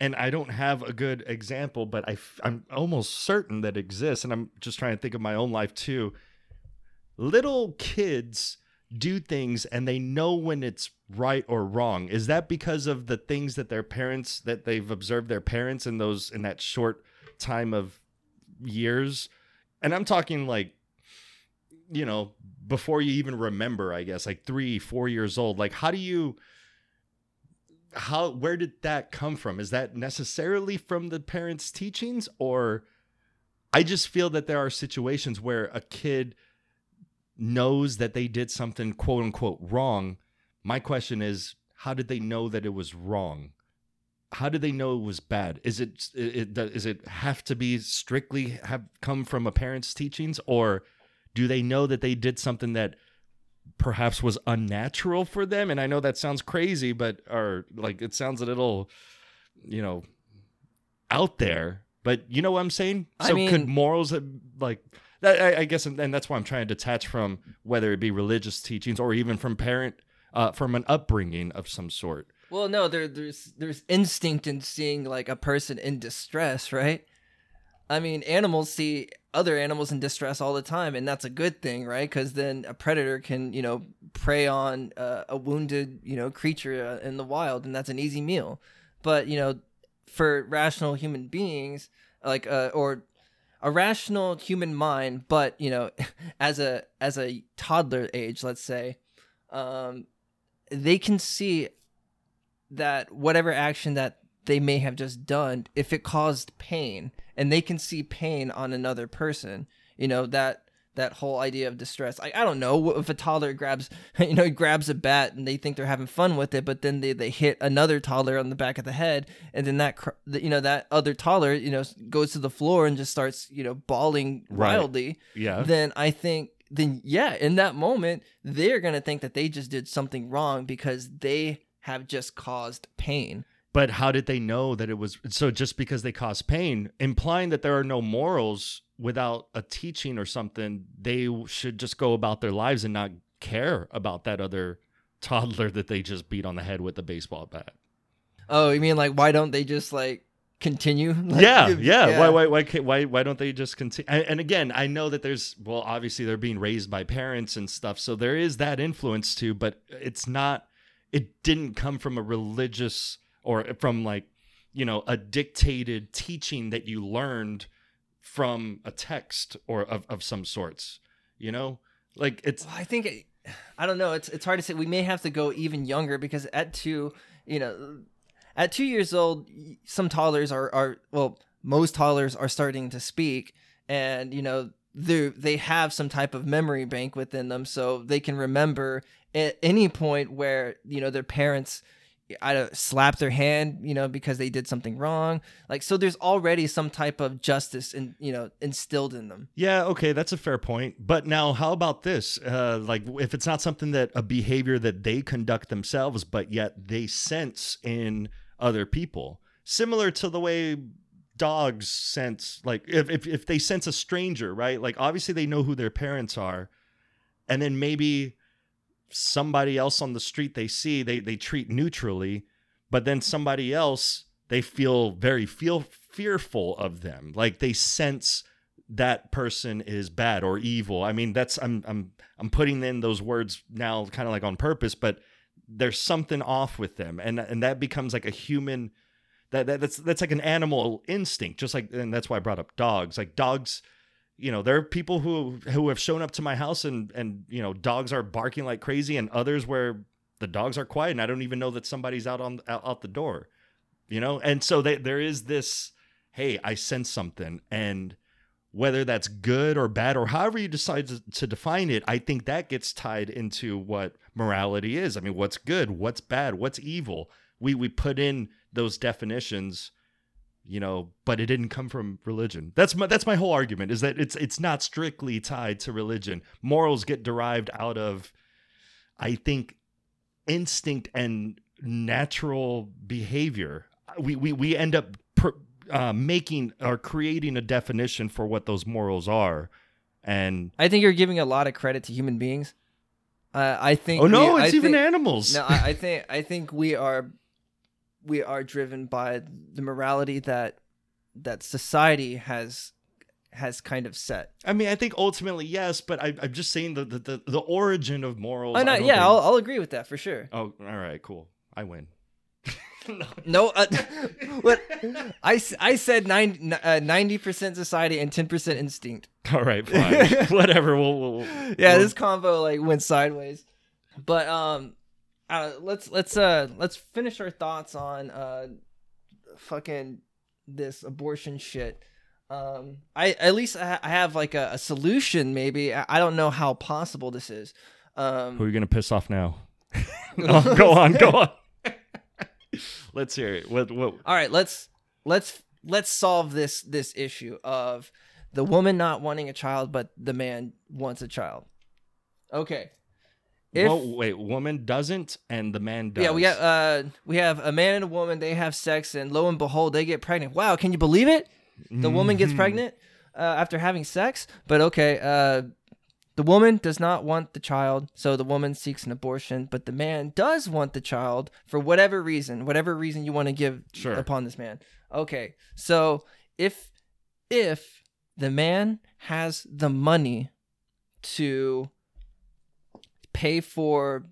and I don't have a good example, but I, I'm almost certain that exists. And I'm just trying to think of my own life too little kids do things and they know when it's right or wrong. Is that because of the things that their parents that they've observed their parents in those in that short time of years? And i'm talking like you know before you even remember i guess like 3 4 years old. Like how do you how where did that come from? Is that necessarily from the parents teachings? Or i just feel that there are situations where a kid knows that they did something quote unquote wrong. My question is, how did they know that it was wrong? How did they know it was bad? Is it, it, it is it have to be strictly have come from a parent's teachings, or do they know that they did something that perhaps was unnatural for them? And I know that sounds crazy, but or like it sounds a little, you know, out there. But you know what I'm saying? I So mean- could morals have, like that? I, I guess, and that's why I'm trying to detach from whether it be religious teachings or even from parent, uh, from an upbringing of some sort. Well, no, there, there's there's instinct in seeing like a person in distress, right? I mean, animals see other animals in distress all the time, and that's a good thing, right? Because then a predator can, you know, prey on uh, a wounded, you know, creature uh, in the wild, and that's an easy meal. But you know, for rational human beings, like uh, or a rational human mind, but you know, <laughs> as a as a toddler age, let's say, um, they can see that whatever action that they may have just done, if it caused pain, and they can see pain on another person, you know that that whole idea of distress. I, I don't know if a toddler grabs <laughs> you know he grabs a bat and they think they're having fun with it, but then they, they hit another toddler on the back of the head, and then that you know that other toddler you know goes to the floor and just starts you know bawling Right. wildly Yeah. then I think then yeah, in that moment they're gonna think that they just did something wrong because they have just caused pain. But how did they know that it was so just because they caused pain, implying that there are no morals without a teaching or something, they should just go about their lives and not care about that other <laughs> toddler that they just beat on the head with a baseball bat. Oh, you mean like why don't they just like continue? <laughs> Like, yeah, if- yeah, Why, why, why, why, why don't they just continue? And, and again, I know that there's well, obviously they're being raised by parents and stuff, so there is that influence too. But it's not. It didn't come from a religious or from like you know a dictated teaching that you learned from a text or of, of some sorts. You know, like it's Well, I think it, I don't know. It's it's hard to say. We may have to go even younger because at two, you know, at two years old, some toddlers are are well, most toddlers are starting to speak, and you know they they have some type of memory bank within them, so they can remember at any point where you know their parents either slap their hand, you know, because they did something wrong. Like so, there's already some type of justice in you know instilled in them. Yeah, okay, that's a fair point. But now, how about this? Uh, like, if it's not something that a behavior that they conduct themselves, but yet they sense in other people, similar to the way dogs sense, like, if, if, if they sense a stranger, right? Like, obviously, they know who their parents are. And then maybe somebody else on the street they see, they, they treat neutrally, but then somebody else, they feel very feel fearful of them. Like, they sense that person is bad or evil. I mean, that's I'm I'm I'm putting in those words now kind of like on purpose, but there's something off with them and and that becomes like a human that, that that's that's like an animal instinct just like and that's why I brought up dogs. Like dogs you know, there are people who who have shown up to my house and and you know, dogs are barking like crazy and others where the dogs are quiet and I don't even know that somebody's out on out, out the door. You know? And so they, there is this hey, I sense something and whether that's good or bad or however you decide to, to define it, I think that gets tied into what morality is. I mean, what's good, what's bad, what's evil. We we put in those definitions, you know, but it didn't come from religion. That's my that's my whole argument is that it's it's not strictly tied to religion. Morals get derived out of I think instinct and natural behavior. We we we end up per, uh, making or creating a definition for what those morals are. And I think you're giving a lot of credit to human beings. Uh, I think. oh no, we- it's I even think, animals. No, I, I think I think we are we are driven by the morality that that society has has kind of set. I mean, I think ultimately yes, but I, I'm just saying the the, the, the origin of morals. Oh I yeah, think- I'll, I'll agree with that for sure. Oh, all right, cool. I win. No. <laughs> No, uh, <laughs> what I, I said 90 percent society and ten percent instinct. All right, fine. <laughs> Whatever. We'll, we'll Yeah, we'll- this convo like went sideways. But um, uh, let's let's uh let's finish our thoughts on uh fucking this abortion shit. Um, I at least I, I have like a, a solution. Maybe I, I don't know how possible this is. Um, Who are you gonna piss off now? oh, <laughs> <laughs> go on, go on. <laughs> Let's hear it. What? What? all right, let's let's let's solve this this issue of the woman not wanting a child, but the man wants a child. Okay. If, Well, wait, woman doesn't, and the man does. yeah, we have uh we have a man and a woman. They have sex, and lo and behold, they get pregnant. Wow, can you believe it? The woman gets Mhm. pregnant uh, after having sex, but okay. Uh, the woman does not want the child, so the woman seeks an abortion. But the man does want the child for whatever reason, whatever reason you want to give Sure. upon this man. Okay, so if if the man has the money to pay for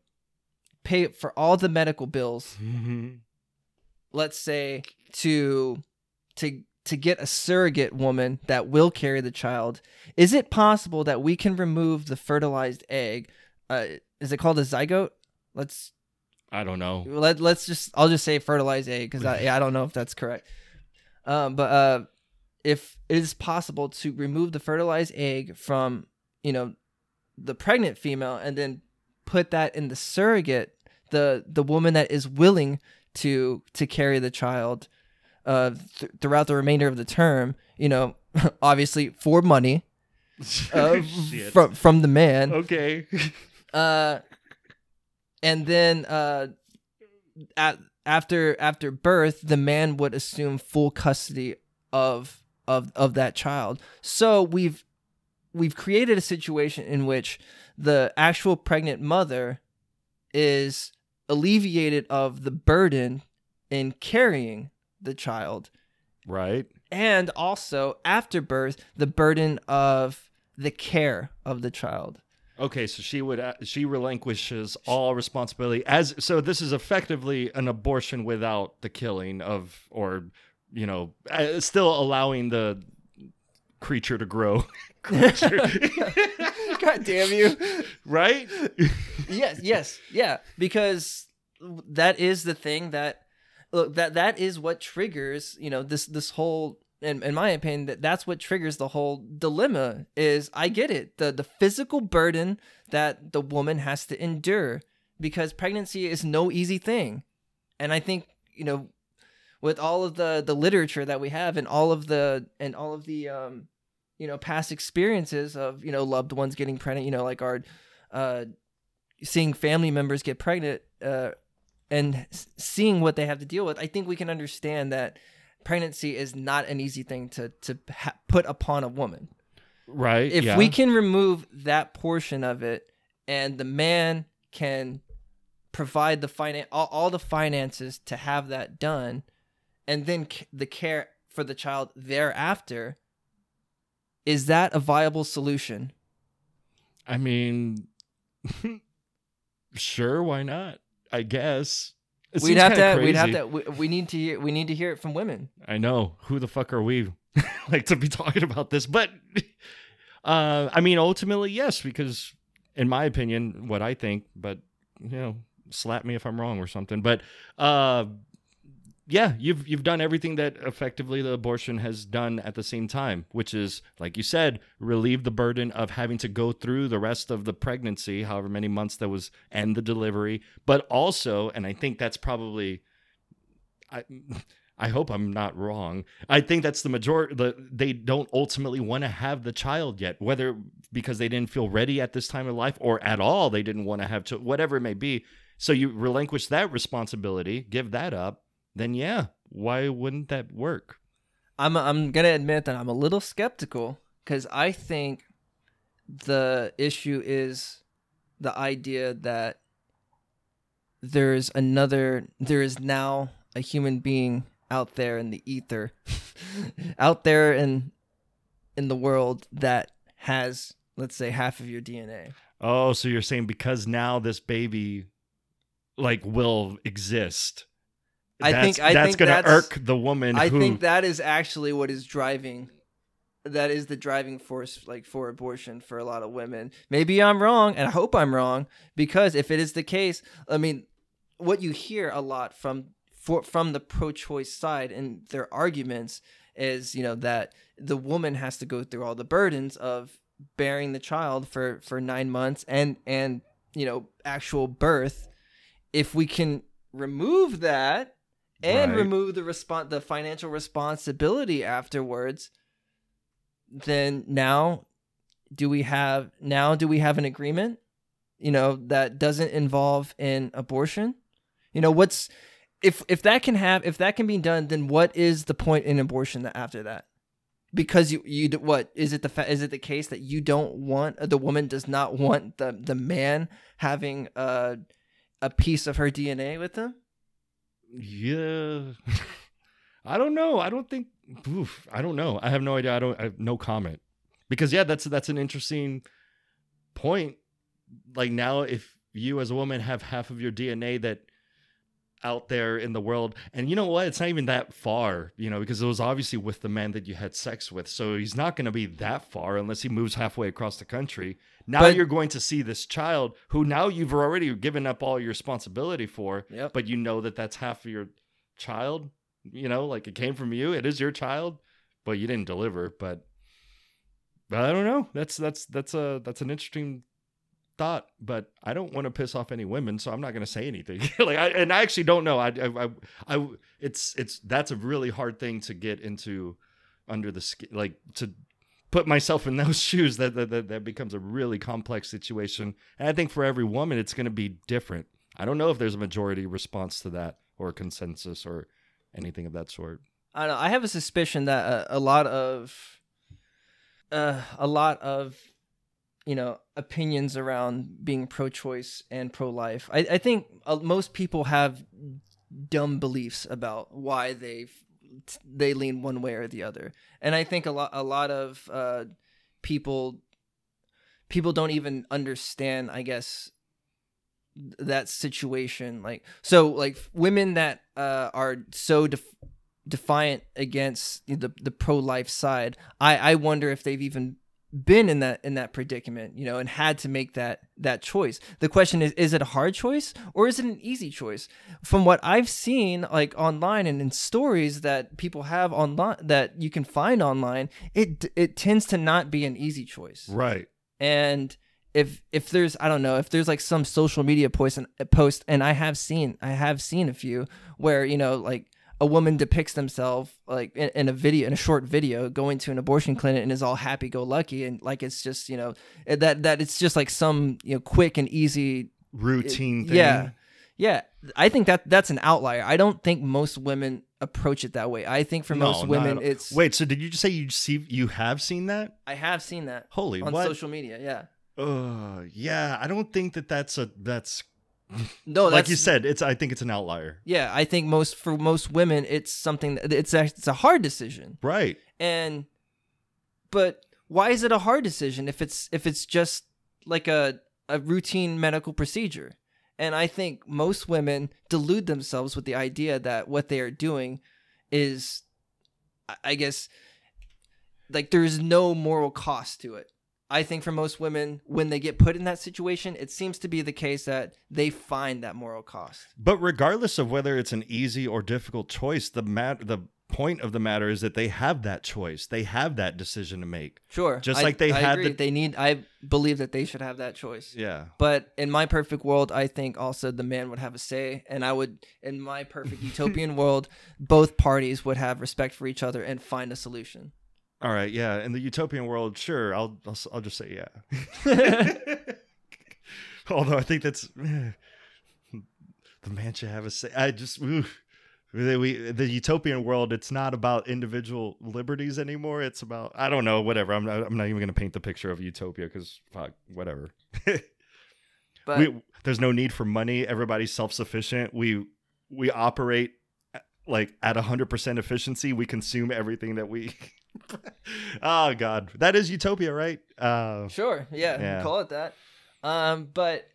pay for all the medical bills Mhm. let's say to to to get a surrogate woman that will carry the child is it possible that we can remove the fertilized egg uh, is it called a zygote let's I don't know. let, let's just i'll just say fertilized egg because I, yeah, I don't know if that's correct um, but uh, if it is possible to remove the fertilized egg from you know the pregnant female and then put that in the surrogate the the woman that is willing to to carry the child uh th- throughout the remainder of the term you know <laughs> obviously for money <laughs> uh, from from the man. Okay. <laughs> uh and then uh at, after after birth the man would assume full custody of of of that child. So we've we've created a situation in which the actual pregnant mother is alleviated of the burden in carrying the child Right. and also after birth the burden of the care of the child Okay, so she would uh, she relinquishes all responsibility as so this is effectively an abortion without the killing of or you know uh, still allowing the creature to grow. <laughs> creature. <laughs> God damn you. right? yes, yes, yeah. Because that is the thing that look that that is what triggers, you know, this this whole in, in my opinion, that that's what triggers the whole dilemma is I get it. The the physical burden that the woman has to endure because pregnancy is no easy thing. And I think, you know, with all of the the literature that we have and all of the and all of the um you know past experiences of you know loved ones getting pregnant you know like our uh seeing family members get pregnant uh and seeing what they have to deal with i think we can understand that pregnancy is not an easy thing to to ha- put upon a woman Right. if yeah. we can remove that portion of it and the man can provide the finan- all, all the finances to have that done and then c- the care for the child thereafter is that a viable solution I mean <laughs> sure, why not? I guess. It we'd have to we'd have to we, we need to hear we need to hear it from women I know. Who the fuck are we <laughs> like to be talking about this? But <laughs> uh I mean ultimately yes, because in my opinion, what I think, but you know, slap me if I'm wrong or something. But uh yeah, you've you've done everything that effectively the abortion has done at the same time, which is like you said, relieve the burden of having to go through the rest of the pregnancy, however many months that was, and the delivery, but also, and I think that's probably, I. I hope I'm not wrong. I think that's the majority. The, they don't ultimately want to have the child yet, whether because they didn't feel ready at this time of life or at all they didn't want to have to, whatever it may be. So you relinquish that responsibility, give that up, then yeah, why wouldn't that work? I'm I'm gonna admit that I'm a little skeptical because I think the issue is the idea that there's another there is now a human being out there in the ether <laughs> out there in in the world that has let's say half of your DNA. Oh, so you're saying because now this baby like will exist. I that's, think- I that's think gonna that's- irk the woman I who think that is actually what is driving that is the driving force like for abortion for a lot of women. Maybe I'm wrong and I hope I'm wrong because if it is the case, I mean what you hear a lot from for, from the pro-choice side and their arguments is you know that the woman has to go through all the burdens of bearing the child for for nine months and and you know actual birth if we can remove that and Right. remove the respon the financial responsibility afterwards then now do we have now do we have an agreement you know that doesn't involve an abortion? You know what's if if that can have if that can be done then what is the point in abortion that after that? Because you you what is it the fa- is it the case that you don't want the woman does not want the the man having a a piece of her DNA with them Yeah. <laughs> I don't know. I don't think oof, I don't know. I have no idea. I don't I have no comment. Because yeah, that's that's an interesting point. Like now if you as a woman have half of your DNA that out there in the world and you know what it's not even that far you know because it was obviously with the man that you had sex with so he's not going to be that far unless he moves halfway across the country now But- you're going to see this child who now you've already given up all your responsibility for Yep. but you know that that's half of your child you know like it came from you it is your child but you didn't deliver but but i don't know. That's that's that's a that's an interesting thought but i don't want to piss off any women so i'm not going to say anything. <laughs> Like i and i actually don't know. I, I i i it's it's that's a really hard thing to get into under the skin like to put myself in those <laughs> shoes that that, that, that becomes a really complex situation and i think for every woman it's going to be different i don't know if there's a majority response to that or consensus or anything of that sort I know. I have a suspicion that uh, a lot of, uh, a lot of, you know, opinions around being pro-choice and pro-life. I, I think uh, most people have dumb beliefs about why they they lean one way or the other, and I think a lot a lot of uh, people people don't even understand. I guess that situation like so like women that uh are so def- defiant against the the pro life side i i wonder if they've even been in that in that predicament you know and had to make that that choice. The question is is it a hard choice or is it an easy choice? From what i've seen like online and in stories that people have online that you can find online it it tends to not be an easy choice. Right. And if if there's I don't know if there's like some social media post and post and I have seen I have seen a few where you know like a woman depicts themselves like in, in a video in a short video going to an abortion clinic and is all happy go lucky and like it's just you know eh, that that it's just like some you know quick and easy routine thing. Yeah. Yeah I think that that's an outlier. I don't think most women approach it that way. I think for No, most women it's wait so did you just say you see you have seen that? I have seen that holy on what? social media yeah. Uh yeah i don't think that that's a that's no like you said it's i think it's an outlier Yeah, I think most for most women, it's something that it's a, it's a hard decision. right And but why is it a hard decision if it's if it's just like a a routine medical procedure? And I think most women delude themselves with the idea that what they are doing is I- I guess like there's no moral cost to it. I think for most women when they get put in that situation, it seems to be the case that they find that moral cost. But regardless of whether it's an easy or difficult choice, the mat the point of the matter is that they have that choice. They have that decision to make. Sure. Just I- like they I had agree. the- they need I believe that they should have that choice. Yeah. But in my perfect world, I think also the man would have a say and I would in my perfect <laughs> utopian world, both parties would have respect for each other and find a solution. All right. Yeah. In the utopian world, sure. I'll I'll, I'll just say yeah. <laughs> Although I think that's the man should have a say. I just ooh, we, the utopian world. It's not about individual liberties anymore. It's about I don't know. Whatever. I'm not. I'm not even going to paint the picture of utopia because fuck. Whatever. <laughs> But we, there's no need for money. Everybody's self sufficient. We we operate like at hundred percent efficiency. We consume everything that we. <laughs> oh God, that is utopia, right? Uh, sure, yeah, Yeah. call it that. Um but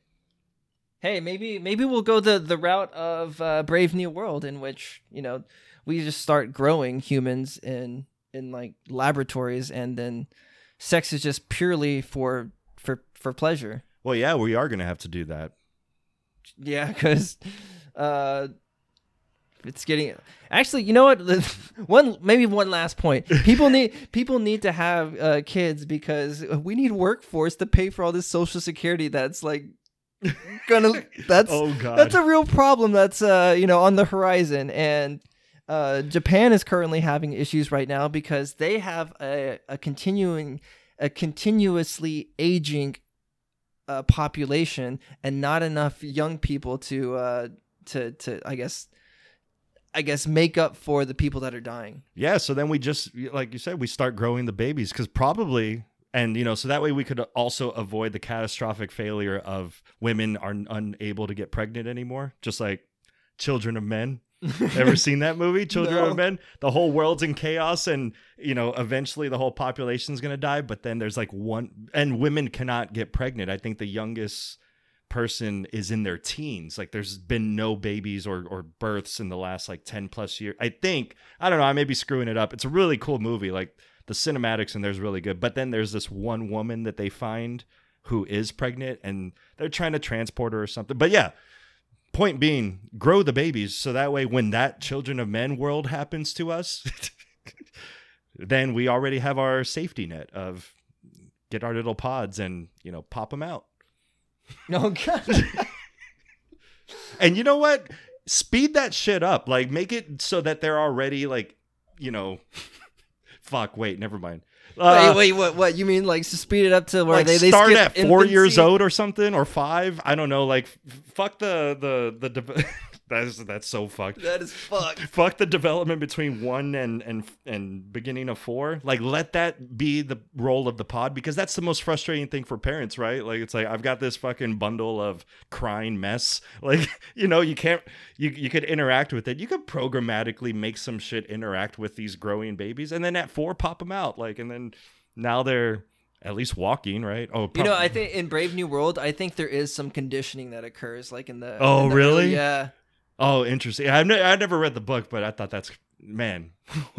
hey, maybe maybe we'll go the the route of uh, Brave New World in which, you know, we just start growing humans in in like laboratories and then sex is just purely for for for pleasure. well, yeah, we are gonna have to do that. Yeah, because uh, It's getting actually. You know what? <laughs> one maybe one last point. <laughs> People need people need to have uh, kids because we need workforce to pay for all this social security. That's like gonna. <laughs> That's Oh god. that's a real problem. That's uh you know on the horizon and. Uh, Japan is currently having issues right now because they have a, a continuing, a continuously aging uh, population and not enough young people to uh, to to I guess I guess make up for the people that are dying. Yeah, so then we just like you said, we start growing the babies because probably, and you know, so that way we could also avoid the catastrophic failure of women are unable to get pregnant anymore, just like Children of Men. <laughs> Ever seen that movie, Children No. of Men? The whole world's in chaos, and you know, eventually the whole population's gonna die. But then there's like one, and women cannot get pregnant. I think the youngest person is in their teens. Like there's been no babies or or births in the last like 10 plus years. I think, I don't know, I may be screwing it up. It's a really cool movie. Like the cinematics in there's really good. But then there's this one woman that they find who is pregnant and they're trying to transport her or something. But yeah, point being, grow the babies so that way when that children of men world happens to us, <laughs> then we already have our safety net of get our little pods and, you know, pop them out. <laughs> Oh god. And you know what? Speed that shit up. Like make it so that they're already like, you know, <laughs> fuck. Wait, never mind. Uh, wait, wait, what? What you mean? Like speed it up to where like they, they start at four years old or something or five. I don't know. Like f- fuck the the the. That's that's so fucked. That is fucked. <laughs> Fuck the development between one and and and beginning of four. Like let that be the role of the pod because that's the most frustrating thing for parents, right? Like it's like I've got this fucking bundle of crying mess. <laughs> Like you know you can't you you could interact with it. You could programmatically make some shit interact with these growing babies, and then at four pop them out. Like and then now they're at least walking, right? Oh, You know, I think in Brave New World, I think there is some conditioning that occurs, like in the. Oh, in the really? yeah. Oh, interesting. I've, ne- I've never read the book, but I thought that's man. <laughs>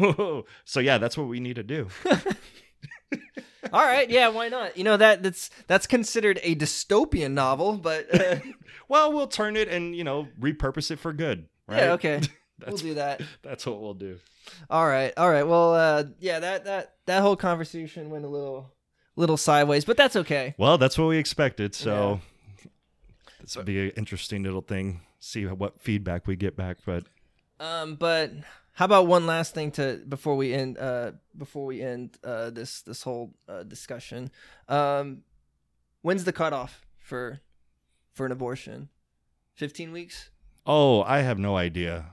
so yeah, that's what we need to do. <laughs> All right. Yeah. Why not? You know that that's that's considered a dystopian novel, but uh, <laughs> Well, we'll turn it and you know repurpose it for good. Right? yeah. Okay. we'll do that. that's what we'll do. All right. All right. Well, uh, yeah. That that that whole conversation went a little little sideways, but that's okay. Well, that's what we expected. So this will be an interesting little thing. See what feedback we get back. But Um, but how about one last thing to before we end uh before we end uh this this whole uh, discussion. Um, when's the cutoff for for an abortion? Fifteen weeks. oh, I have no idea.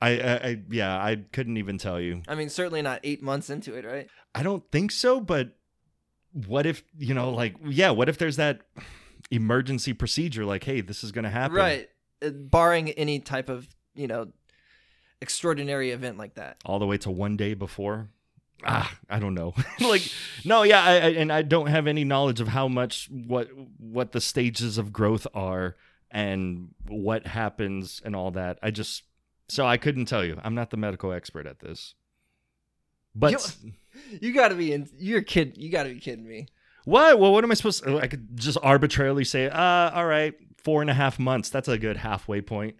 I, I, I yeah, I couldn't even tell you. I mean, certainly not eight months into it, right? I don't think so, but what if, you know, like, yeah, what if there's that emergency procedure like, hey, this is going to happen? Right. Uh, barring any type of you know extraordinary event like that. All the way to one day before? Ah, I don't know. <laughs> like, no, yeah, I, I, and I don't have any knowledge of how much what what the stages of growth are and what happens and all that. I just so I couldn't tell you. I'm not the medical expert at this. But You- <laughs> You gotta be in. You're kid. You gotta be kidding me. What? Well, what am I supposed to? I could just arbitrarily say, uh, all right, four and a half months. That's a good halfway point.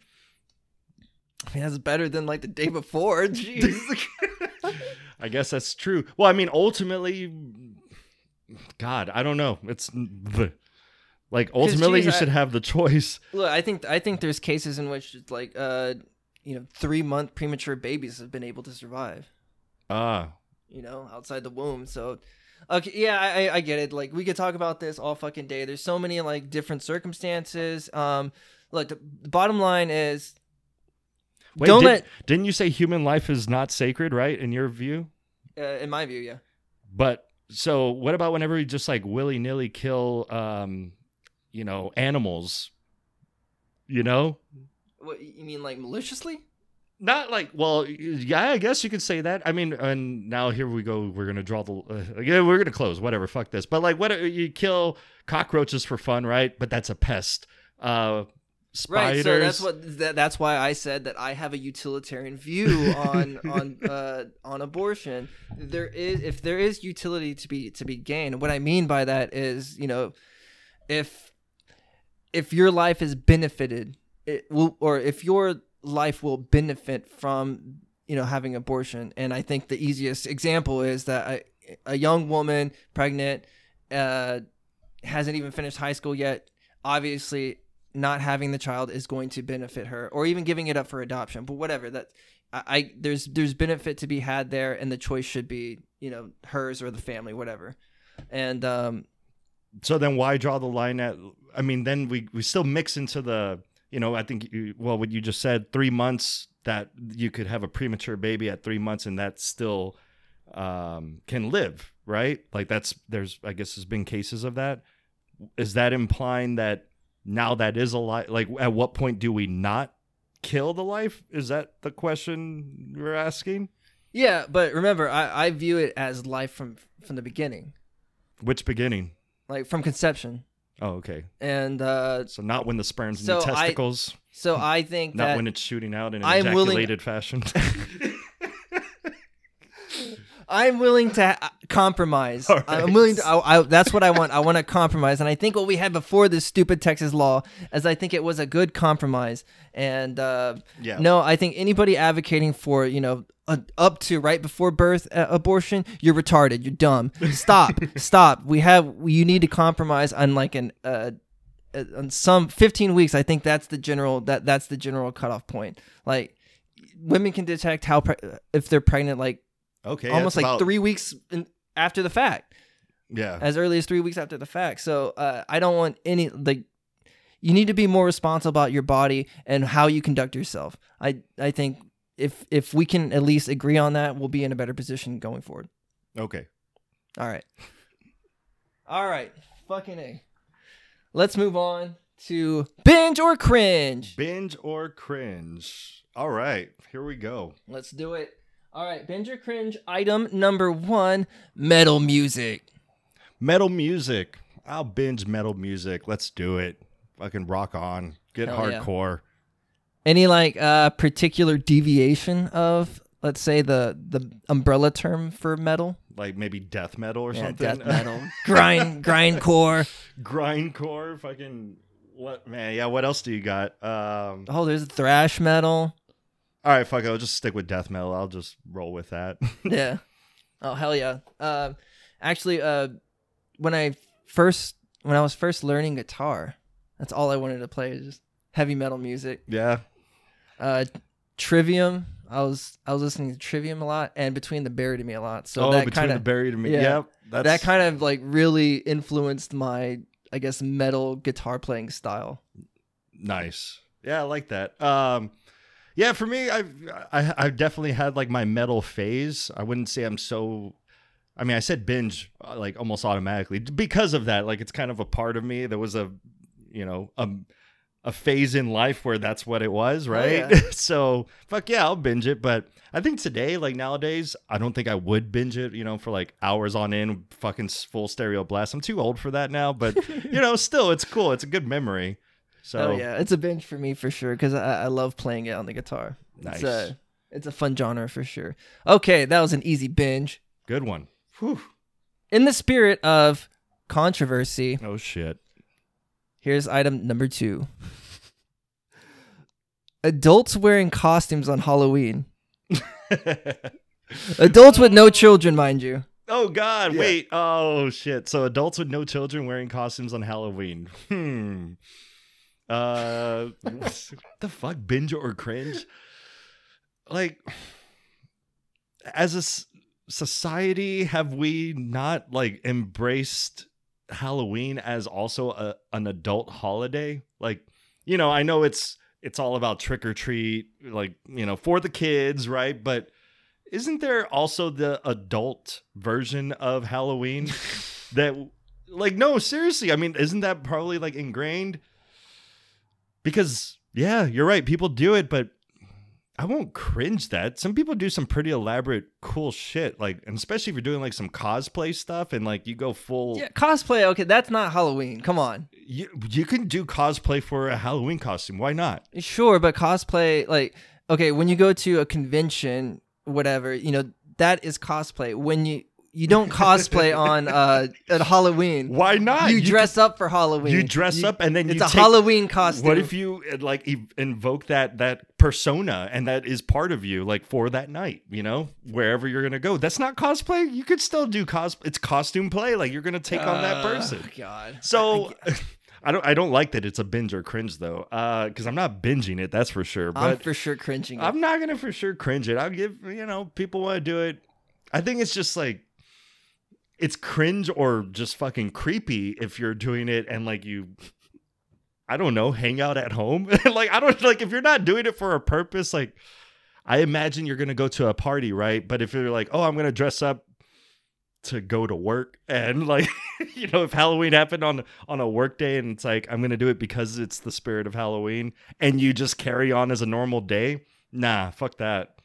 I mean, that's better than like the day before. <laughs> Jeez. <laughs> I guess that's true. Well, I mean, ultimately, God, I don't know. It's like ultimately geez, you I- should have the choice. Look, I think I think there's cases in which it's like uh, you know, three month premature babies have been able to survive. Ah, You know, outside the womb. So, okay, yeah, I I- get it. Like we could talk about this all fucking day. There's so many like different circumstances. Um, look, the, the bottom line is wait, don't did, let. didn't you say human life is not sacred, right? In your view, Uh, in my view, yeah. but so what about whenever you just like willy nilly kill, um, you know, animals? You know, What you mean, like maliciously? Not like well yeah i guess you could say that i mean and now here we go we're gonna draw the uh, yeah we're gonna close whatever fuck this but like what you kill cockroaches for fun right but that's a pest uh spiders Right, so that's what that, that's why I said that I have a utilitarian view on <laughs> on uh, on abortion. There is if there is utility to be to be gained. What I mean by that is, you know, if if your life is benefited, it will, or if your life will benefit from you know having abortion. And i think the easiest example is that a, young woman pregnant uh, hasn't even finished high school yet. Obviously not having the child is going to benefit her or even giving it up for adoption but whatever. That I, I there's there's benefit to be had there and the choice should be you know hers or the family whatever. And um So then why draw the line at I mean then we we still mix into the you know I think you, well what you just said 3 months that you could have a premature baby at 3 months and that still um can live, right? Like that's there's I guess there's been cases of that. Is that implying that now that is a life like at what point do we not kill the life? Is that the question you're asking? yeah but remember i i view it as life from from the beginning Which beginning? like from conception Oh, okay. and uh So not when the sperm's in So the I- testicles. so i think <laughs> Not that when it's shooting out in an I'm willing- ejaculated fashion. <laughs> I'm willing to compromise. All I'm willing to. I, I, that's what I want. I want to compromise, and I think what we had before this stupid Texas law, is I think it was a good compromise. And uh, Yeah. no, I think anybody advocating for you know uh, up to right before birth uh, abortion, you're retarded. You're dumb. Stop. <laughs> Stop. We have. You need to compromise on like an. Uh, uh, on some 15 weeks i think that's the general that that's the general cutoff point like women can detect how pre- if they're pregnant like okay. almost like about- three weeks in, after the fact, Yeah. as early as three weeks after the fact. So uh, I don't want any like. You need to be more responsible about your body and how you conduct yourself. I I think if if we can at least agree on that, we'll be in a better position going forward. Okay. All right. All right. Fucking a. Let's move on to binge or cringe. Binge or cringe. All right. Here we go. Let's do it. All right, binge or cringe. Item number one: metal music. Metal music. I'll binge metal music. Let's do it. Fucking rock on. Get Hell yeah. hardcore. Any like uh particular deviation of let's say the the umbrella term for metal? Like maybe death metal or Yeah, something. death <laughs> metal. grind grindcore. Grindcore. Fucking what man, yeah, what else do you got? Um Oh, there's thrash metal. All right, fuck it, I'll just stick with death metal. I'll just roll with that. <laughs> Yeah. Oh hell yeah. Uh, actually, uh, when I first when I was first learning guitar, that's all I wanted to play is just heavy metal music. yeah. Uh, Trivium. I was I was listening to Trivium a lot, and Between the Buried and Me a lot. So oh, that between kind the of buried and me. yeah. Yep. That's that kind of like really influenced my I guess metal guitar playing style. Nice. Yeah, I like that. Um, yeah, for me, I've I, I've definitely had like my metal phase. I wouldn't say I'm so. I mean, I said binge uh, like almost automatically because of that. Like it's kind of a part of me. There was a, you know, a a phase in life where that's what it was, right? yeah. <laughs> so fuck yeah, I'll binge it. But I think today, like nowadays, I don't think I would binge it. You know, for like hours on end, fucking full stereo blast. I'm too old for that now. But <laughs> you know, still, it's cool. It's a good memory. So Oh yeah, it's a binge for me for sure because I, I love playing it on the guitar. Nice. It's a, it's a fun genre for sure. Okay, that was an easy binge. Good one. Whew. In the spirit of controversy, Oh shit. here's item number two. Adults wearing costumes on Halloween. <laughs> Adults with no children, mind you. oh god, Yeah. wait. Oh shit. So adults with no children wearing costumes on Halloween. Hmm. Uh the fuck binge or cringe? Like as a s- society have we not like embraced Halloween as also a, an adult holiday? Like, you know, I know it's it's all about trick or treat, like, you know, for the kids, right? But isn't there also the adult version of Halloween <laughs> that like no, seriously, I mean, isn't that probably like ingrained? Because yeah, you're right, people do it, but I won't cringe that. Some people do some pretty elaborate, cool shit. Like, and especially if you're doing like some cosplay stuff and like you go full. Yeah, cosplay. Okay, that's not Halloween. Come on. You, you can do cosplay for a Halloween costume. Why not? Sure, but cosplay, like, okay, when you go to a convention, whatever, you know, that is cosplay. When you you don't cosplay on uh at Halloween. Why not? You dress up for Halloween. You dress up and then it's you a take- Halloween costume. What if you uh, like ev- invoke that that persona and that is part of you, like for that night? You know, wherever you're gonna go. That's not cosplay. You could still do cos. It's costume play. Like you're gonna take on that Uh, person. God. So. <laughs> I don't. I don't like that it's a binge or cringe though, because I'm not binging it. That's for sure. I'm But for sure cringing. I'm not gonna for sure cringe it. I'll give you know people want to do it. I think it's just like it's cringe or just fucking creepy if you're doing it and like you I don't know, hang out at home. <laughs> like I don't like if you're not doing it for a purpose, like I imagine you're gonna go to a party, right? But if you're like, oh, I'm gonna dress up to go to work and like <laughs> you know if halloween happened on on a work day and it's like i'm gonna do it because it's the spirit of halloween and you just carry on as a normal day nah fuck that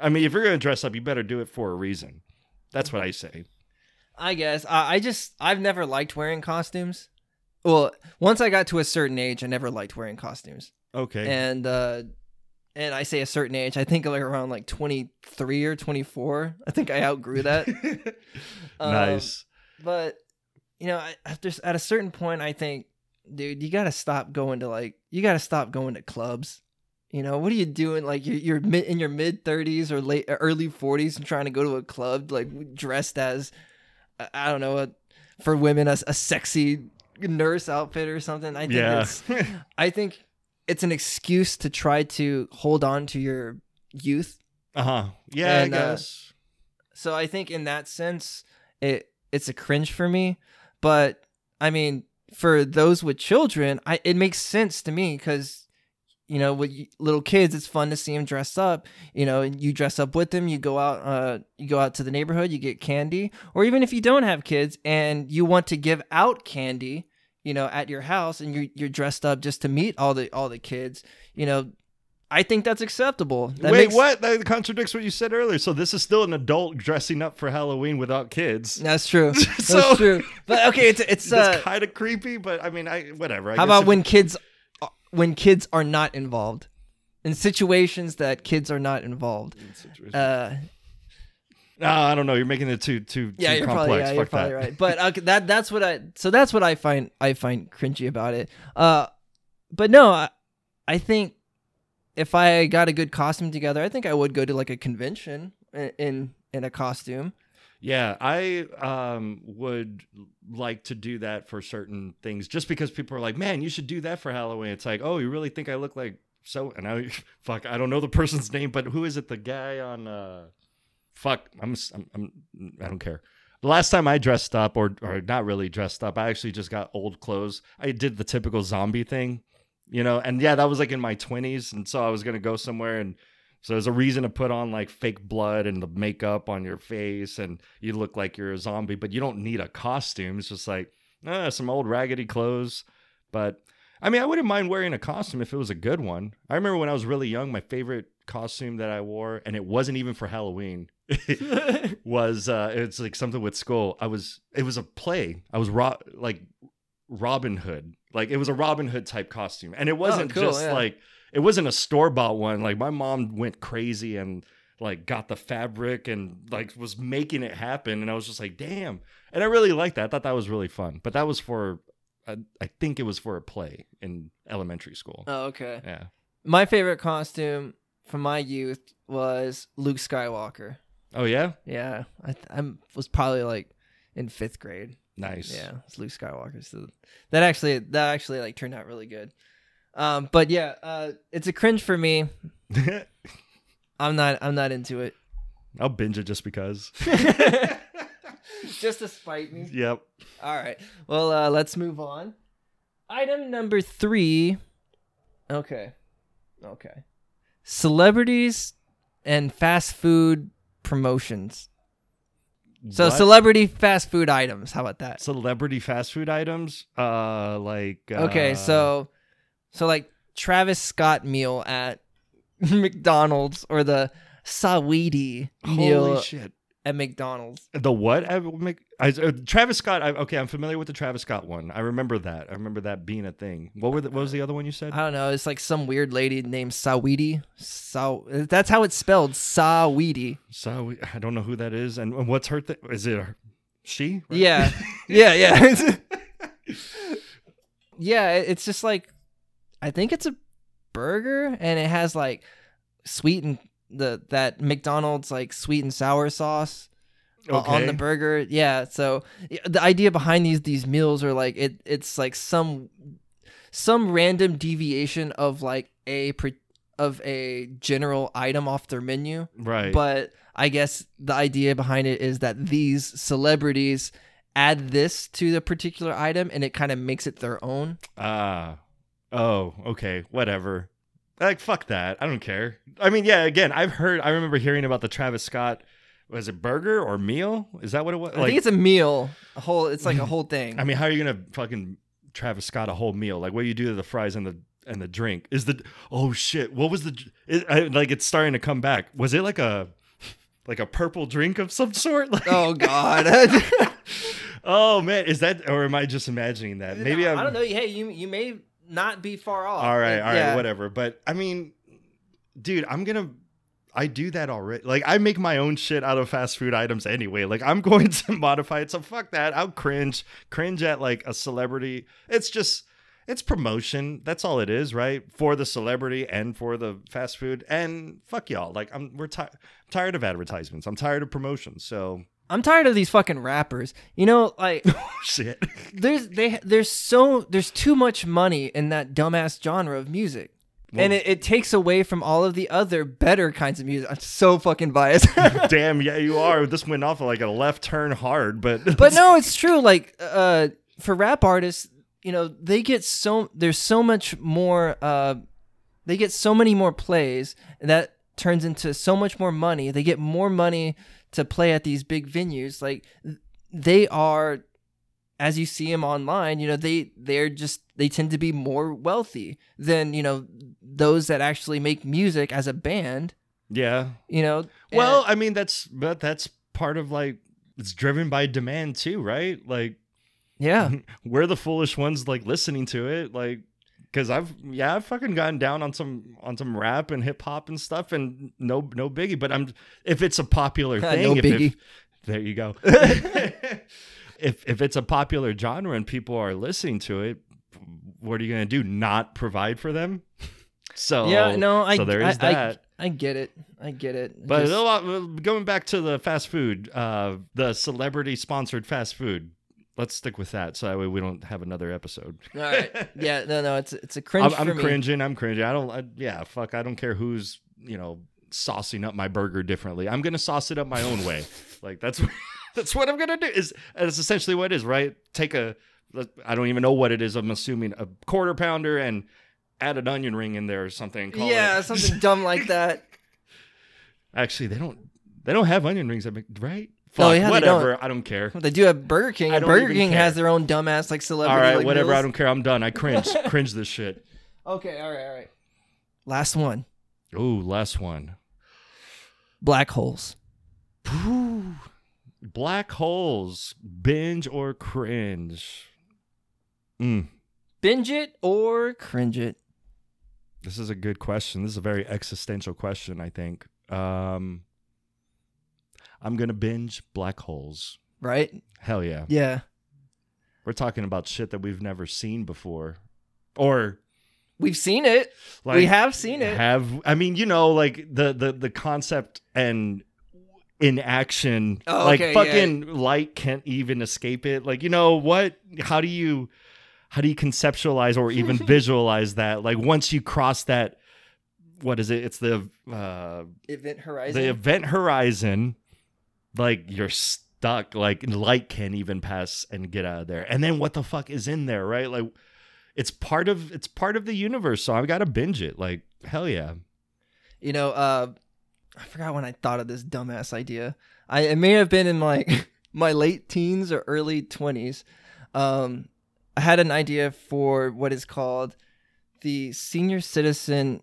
i mean if you're gonna dress up you better do it for a reason that's what i say I guess I, I just I've never liked wearing costumes. Well, once I got to a certain age, I never liked wearing costumes. okay And uh and I say a certain age, I think like around like 23 or 24. I think I outgrew that. <laughs> Um, nice but you know, after at a certain point, I think, dude, you got to stop going to like you got to stop going to clubs. You know, what are you doing? Like you're, you're in your mid 30s or late early 40s and trying to go to a club like dressed as I- don't know, a, for women a, a sexy nurse outfit or something. I think yeah it's I think it's an excuse to try to hold on to your youth. uh-huh yeah And, i uh, So I think in that sense, it it's a cringe for me. But I mean, for those with children, I it makes sense to me because you know with little kids, it's fun to see them dress up. You know, and you dress up with them. You go out, uh, you go out to the neighborhood. You get candy, or even if you don't have kids and you want to give out candy, you know, at your house, and you're you're dressed up just to meet all the all the kids. You know, I think that's acceptable. That wait makes- what that contradicts what you said earlier so this is still an adult dressing up for halloween without kids That's true. <laughs> That's true. But okay, it's it's <laughs> uh, kind of creepy but i mean i whatever I how about if- when kids when kids are not involved in situations that kids are not involved. Uh, No, I don't know. You're making it too too yeah, too you're complex. probably yeah, Fuck you're probably right. But okay, that that's what I so that's what I find I find cringy about it. Uh, but no, I, I think if I got a good costume together, I think I would go to like a convention in in, in a costume. Yeah, I um would like to do that for certain things, just because people are like, "Man, you should do that for Halloween." It's like, "Oh, you really think I look like so?" And I, <laughs> fuck, I don't know the person's name, but who is it? The guy on, uh, fuck, I'm, I'm, I'm I don't care. The last time I dressed up, or or not really dressed up, I actually just got old clothes. I did the typical zombie thing, you know, and yeah, that was like in my twenties, and so I was gonna go somewhere and. So there's a reason to put on like fake blood and the makeup on your face, and you look like you're a zombie, but you don't need a costume. It's just like uh, some old raggedy clothes. But I mean, I wouldn't mind wearing a costume if it was a good one. I remember when I was really young, my favorite costume that I wore, and it wasn't even for Halloween, <laughs> <laughs> was uh, it's like something with skull. I was it was a play. I was ro- like Robin Hood, like it was a Robin Hood type costume, and it wasn't cool, just yeah. like it wasn't a store bought one. Like my mom went crazy and like got the fabric and like was making it happen, and I was just like, damn. And I really liked that. I thought that was really fun. But that was for, I, I think it was for a play in elementary school. Oh, okay. Yeah. My favorite costume from my youth was Luke Skywalker. Oh yeah. Yeah, I th- I'm was probably like in fifth grade. Nice. Yeah, it's Luke Skywalker. So that actually that actually like turned out really good. Um, but yeah, uh, it's a cringe for me. <laughs> I'm not I'm not into it. I'll binge it just because. <laughs> Just to spite me. yep. All right. Well, uh, let's move on. Item number three. Okay. Okay. Celebrities and fast food promotions. So What? celebrity fast food items. How about that? celebrity fast food items. Uh, like. Okay, uh, so so like Travis Scott meal at <laughs> McDonald's or the Saweetie meal Holy shit! at McDonald's. The what? I, Mc- I, uh, Travis Scott. I, okay, I'm familiar with the Travis Scott one. I remember that. I remember that being a thing. What were the, what was the other one you said? I don't know. It's like some weird lady named Saweetie. Saw. That's how it's spelled. Saweetie. So I don't know who that is, and, and what's her thing? Is it her, she? Right? Yeah. <laughs> yeah. Yeah. <laughs> yeah. it- It's just like, I think it's a burger, and it has like sweet and the that McDonald's like sweet and sour sauce. o- on the burger. Yeah. So the idea behind these these meals are like it it's like some some random deviation of like a pre- of a general item off their menu. Right. But I guess the idea behind it is that these celebrities add this to the particular item and it kind of makes it their own. Ah. Oh, okay. Whatever. Like fuck that. I don't care. I mean, yeah, again, I've heard I remember hearing about the Travis Scott was it burger or meal? Is that what it was? I think it's a meal. A whole it's like a whole thing. <laughs> I mean, how are you gonna fucking Travis Scott a whole meal? Like, what do you do to the fries and the and the drink? Is the oh shit? What was the it, I, like? It's starting to come back. Was it like a <laughs> like a purple drink of some sort? <laughs> Like, oh god. oh man, is that or am I just imagining that? Maybe I'm. I don't know. Hey, you you may not be far off. All right, all right, yeah. whatever. But I mean, dude, I'm gonna. I do that already. Like I make my own shit out of fast food items anyway. Like I'm <laughs> going to modify it. So fuck that. I'll cringe. Cringe at like a celebrity. It's just it's promotion. That's all it is, right? For the celebrity and for the fast food. And fuck y'all. Like I'm we're ti- tired of advertisements. I'm tired of promotions. So I'm tired of these fucking rappers. You know, like <laughs> shit. there's they there's so there's too much money in that dumbass genre of music. and it, it takes away from all of the other better kinds of music. I'm so fucking biased. <laughs> Damn, yeah, you are. This went off like a left turn hard, but <laughs> but no, it's true. Like uh, for rap artists, you know, they get so there's so much more. Uh, they get so many more plays, and that turns into so much more money. They get more money to play at these big venues. Like they are, as you see them online, you know, they they're just they tend to be more wealthy than you know those that actually make music as a band. yeah. You know, Well, And- I mean that's but that's part of like it's driven by demand too, right? Like yeah. <laughs> we're the foolish ones like listening to it, like because I've yeah I've fucking gotten down on some on some rap and hip hop and stuff, and no no biggie. But I'm if it's a popular <laughs> No thing, if, biggie. if- <laughs> there you go. <laughs> if if it's a popular genre and people are listening to it, what are you gonna do? Not provide for them? So yeah, no, I so there I- is I- that. I, get it. I get it. But Just- a lot, going back to the fast food, uh, the celebrity sponsored fast food. Let's stick with that, so that way we don't have another episode. <laughs> all right. <laughs> Yeah, no, no, it's it's a cringe I'm, I'm cringing. I'm cringing. I don't. I, yeah, fuck. I don't care who's you know saucing up my burger differently. I'm gonna sauce it up my own way. <laughs> Like that's that's what I'm gonna do. Is that's essentially what it is, right? Take a. I don't even know what it is. I'm assuming a quarter pounder and add an onion ring in there or something. Yeah, it- something dumb like that. Actually, they don't. They don't have onion rings at Mc- right? Fuck, yeah, they whatever. I don't care. They do have Burger King, and Burger King care. has their own dumbass like All celebrity. right, like, whatever. I don't care. I'm done. I cringe. <laughs> cringe this shit. Okay, all right, all right. Last one: Ooh, last one. black holes. Black holes, binge or cringe? Mm, Binge it or cringe it. this is a good question. This is a very existential question, I think. Um, I'm to binge black holes. Right? Hell yeah. Yeah. We're talking about shit that we've never seen before. Or We've seen it. like we have seen it. have I mean, you know, like the the the concept and in action Oh, like okay, fucking light can't even escape it. Like, you know what? How do you how do you conceptualize or even <laughs> visualize that? Like once you cross that what is it? It's the uh Event Horizon. the event horizon like you're stuck like light can't even pass and get out of there and then what the fuck is in there right like it's part of it's part of the universe so i've got to binge it like hell yeah you know, uh, I forgot when I thought of this dumbass idea. I it may have been in like <laughs> my late teens or early twenties. Um, I had an idea for what is called the Senior Citizen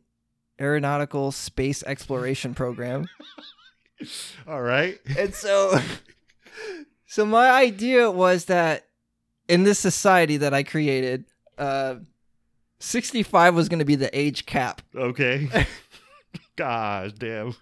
Aeronautical Space Exploration Program. <laughs> All right. and so <laughs> so my idea was that in this society that I created, uh 65 was going to be the age cap. Okay. <laughs> Gosh, damn.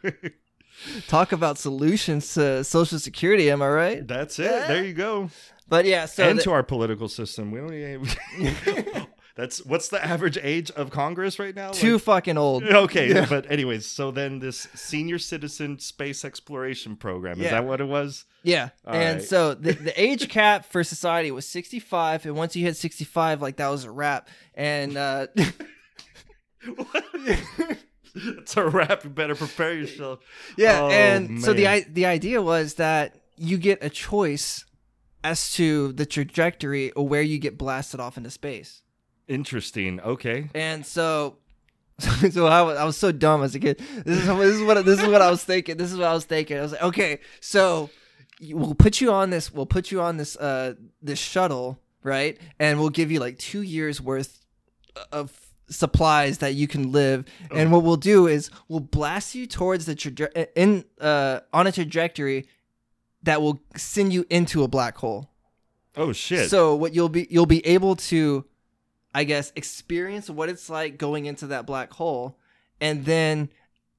<laughs> Talk about solutions to social security, am I right? That's it. There you go. But yeah, so and the- to our political system. We don't even. That's what's the <laughs> average age of Congress right now? too Like- fucking old. <laughs> okay, Yeah. but anyways, so then this senior citizen space exploration program is Yeah. that what it was? Yeah. All and right. so the, <laughs> the age cap for society was 65 and once you hit 65 like that was a wrap. And uh it's a wrap. You better prepare yourself. Yeah, Oh, and so the the idea was that you get a choice as to the trajectory or where you get blasted off into space. Interesting. Okay. And so <laughs> so I was, I was so dumb as a kid. This is this is what this is what I was thinking. This is what I was thinking. I was like, okay, so we'll put you on this. We'll put you on this uh this shuttle, right? And we'll give you like two years worth of supplies that you can live. And what we'll do is we'll blast you towards the traje- in uh on a trajectory that will send you into a black hole. Oh shit. So what you'll be you'll be able to, I guess, experience what it's like going into that black hole, and then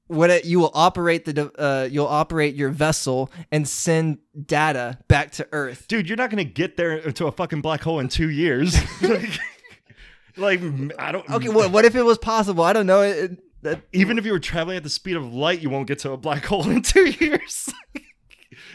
what it, you will operate the uh, you'll operate your vessel and send data back to Earth. Dude, you're not gonna get there to a fucking black hole in two years. like, <laughs> <laughs> like, I don't. Okay, what what if it was possible? I don't know. It, it- that, even if you were traveling at the speed of light, you won't get to a black hole in two <laughs> years.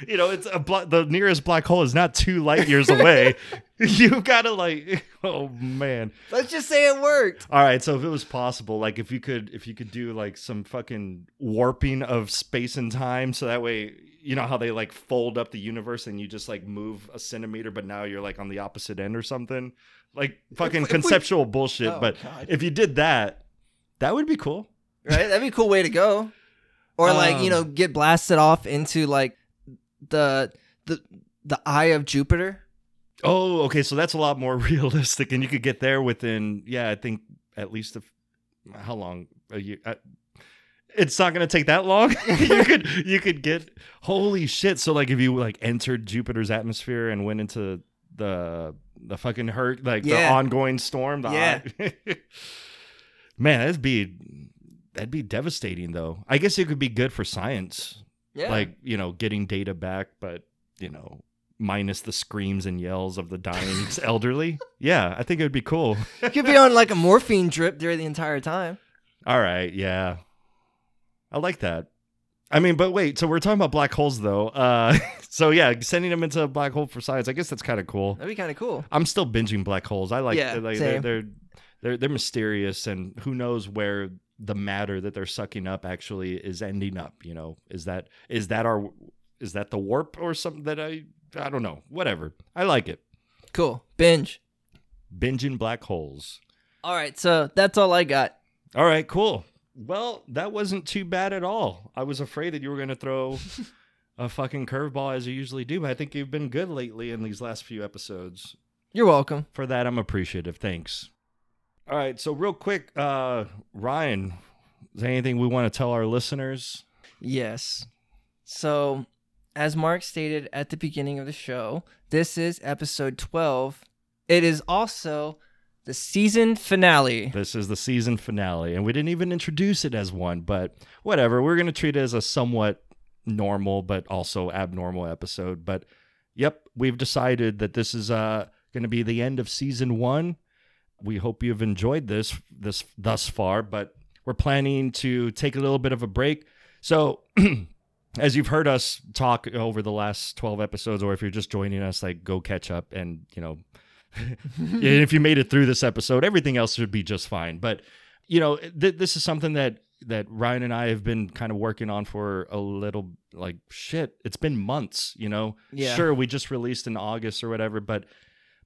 You know, it's a bla- the nearest black hole is not two light years away. <laughs> You've gotta like, oh man. let's just say it worked. All right, so if it was possible, like if you could, if you could do like some fucking warping of space and time, so that way, you know how they like fold up the universe and you just like move a centimeter, but now you're like on the opposite end or something, like fucking if we- conceptual bullshit. Oh, but God. if you did that, that would be cool. right? That'd be a cool way to go. Or like you know, Um, get blasted off into like the the the eye of Jupiter. Oh, okay. So that's a lot more <laughs> realistic, and you could get there within, yeah, I think at least a, how long a year. Uh, it's not gonna take that long. <laughs> you could you could get holy shit. So like if you like entered Jupiter's atmosphere and went into the the fucking hurt like the ongoing storm. The Yeah. <laughs> Man, that'd be that'd be devastating though. I guess it could be good for science Yeah. like you know getting data back but you know minus the screams and yells of the dying <laughs> elderly. Yeah i think it would be cool. You could be on like a morphine drip during the entire time. all right yeah. I like that. I mean but wait so we're talking about black holes though. Uh <laughs> so yeah sending them into a black hole for science i guess that's kind of cool. That'd be kind of cool. i'm still binging black holes. I like, Yeah, like they're they're they're mysterious and who knows where the matter that they're sucking up actually is ending up you know? Is that is that our is that the warp or something that i i don't know. Whatever. I like it. Cool. Binge. binging black holes. All right, so that's all I got. all right. Cool. Well that wasn't too bad at all. I was afraid that you were going to throw <laughs> a fucking curveball as you usually do but i think you've been good lately in these last few episodes. You're welcome. for that i'm appreciative. Thanks all right so real quick uh ryan is there anything we want to tell our listeners Yes. So, as Mark stated at the beginning of the show, this is episode 12. It is also the season finale. this is the season finale and we didn't even introduce it as one but whatever we're going to treat it as a somewhat normal but also abnormal episode but yep we've decided that this is uh going to be the end of season one we hope you've enjoyed this this thus far but we're planning to take a little bit of a break. So <clears throat> as you've heard us talk over the last 12 episodes or if you're just joining us like go catch up and you know <laughs> if you made it through this episode everything else should be just fine. But you know th- this is something that that ryan and i have been kind of working on for a little like shit it's been months you know? Yeah. sure we just released in august or whatever but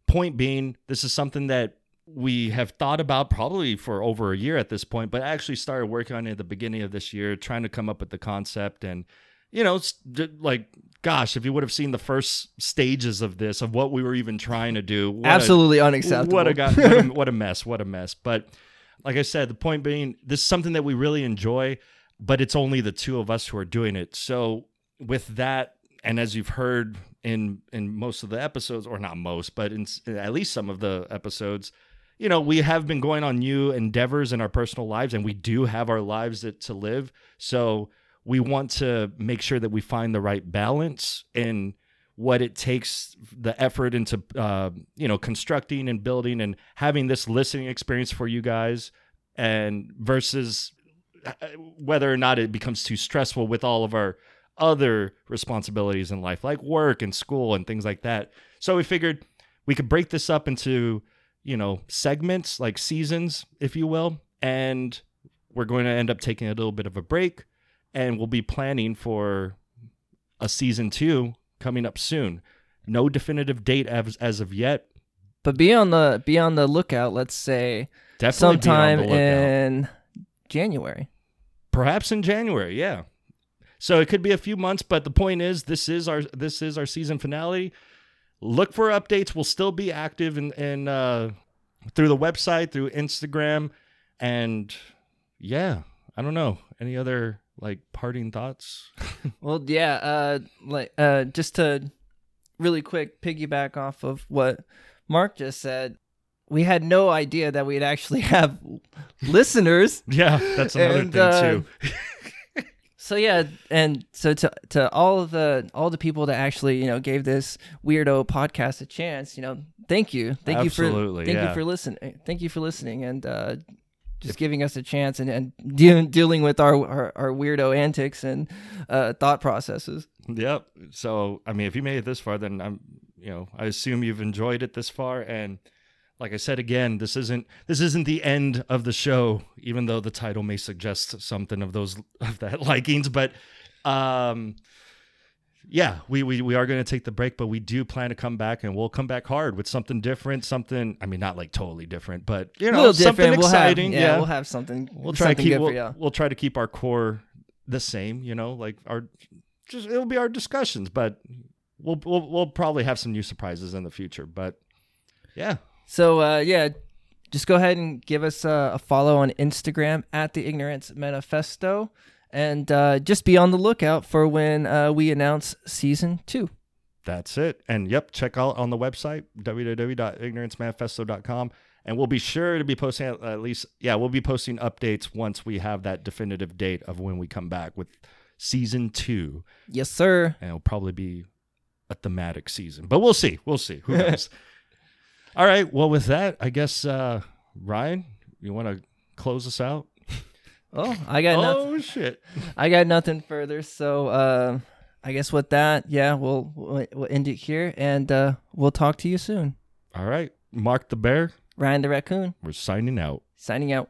point being this is something that we have thought about probably for over a year at this point but actually started working on it at the beginning of this year trying to come up with the concept and you know it's like gosh if you would have seen the first stages of this of what we were even trying to do what a- Absolutely unacceptable. what a, guy, what, a, what a mess. What a mess. But like I said, the point being, this is something that we really enjoy, but it's only the two of us who are doing it. So with that, and as you've heard in in most of the episodes, or not most, but in at least some of the episodes, you know, we have been going on new endeavors in our personal lives, and we do have our lives that, to live. So we want to make sure that we find the right balance in what it takes the effort into uh, you know constructing and building and having this listening experience for you guys and versus uh, whether or not it becomes too stressful with all of our other responsibilities in life like work and school and things like that so we figured we could break this up into you know segments like seasons if you will and we're going to end up taking a little bit of a break and we'll be planning for a season two coming up soon. No definitive date as, as of yet. But be on the be on the lookout. Let's say Definitely sometime in January. perhaps in January. Yeah. So it could be a few months, but the point is, this is our this is our season finale. Look for updates. We'll still be active in, in uh, through the website, through Instagram, and yeah, I don't know any other like parting thoughts. <laughs> Well, yeah. Uh, like uh, just to really quick piggyback off of what Mark just said. We had no idea that we'd actually <laughs> have listeners. yeah, that's another And, thing uh, too. <laughs> So yeah, and so to to all of the all the people that actually you know gave this weirdo podcast a chance, you know, thank you, thank Absolutely, you for thank yeah. you for listening, thank you for listening, and uh, just giving us a chance and and de- dealing with our, our our weirdo antics and uh, thought processes. Yep. So, I mean, if you made it this far, then I'm, you know, I assume you've enjoyed it this far. And like I said again, this isn't this isn't the end of the show, even though the title may suggest something of those <laughs> of that likings. But, um, yeah, we we, we are going to take the break, but we do plan to come back, and we'll come back hard with something different, something. I mean, not like totally different, but you know, something. We'll exciting. have, yeah, yeah, we'll have something. we'll try to keep we'll, for you. we'll try to keep our core the same you know like our just it'll be our discussions but we'll we'll, we'll probably have some new surprises in the future but yeah So uh, yeah, just go ahead and give us uh, a follow on Instagram at the Ignorance Manifesto, and uh, just be on the lookout for when uh, we announce season two. that's it and yep check out on the website www.ignorancemanifesto.com and we'll be sure to be posting at, at least yeah we'll be posting updates once we have that definitive date of when we come back with season two Yes, sir. and it'll probably be a thematic season. But we'll see. We'll see. Who <laughs> knows? All right. Well, with that, I guess uh Ryan, you want to close us out? <laughs> Oh, I got nothing. oh shit! I got nothing further. So uh, I guess with that, yeah, we'll we'll, we'll end it here, and uh, we'll talk to you soon. All right, Mark the Bear. Ryan the Raccoon We're signing out. signing out.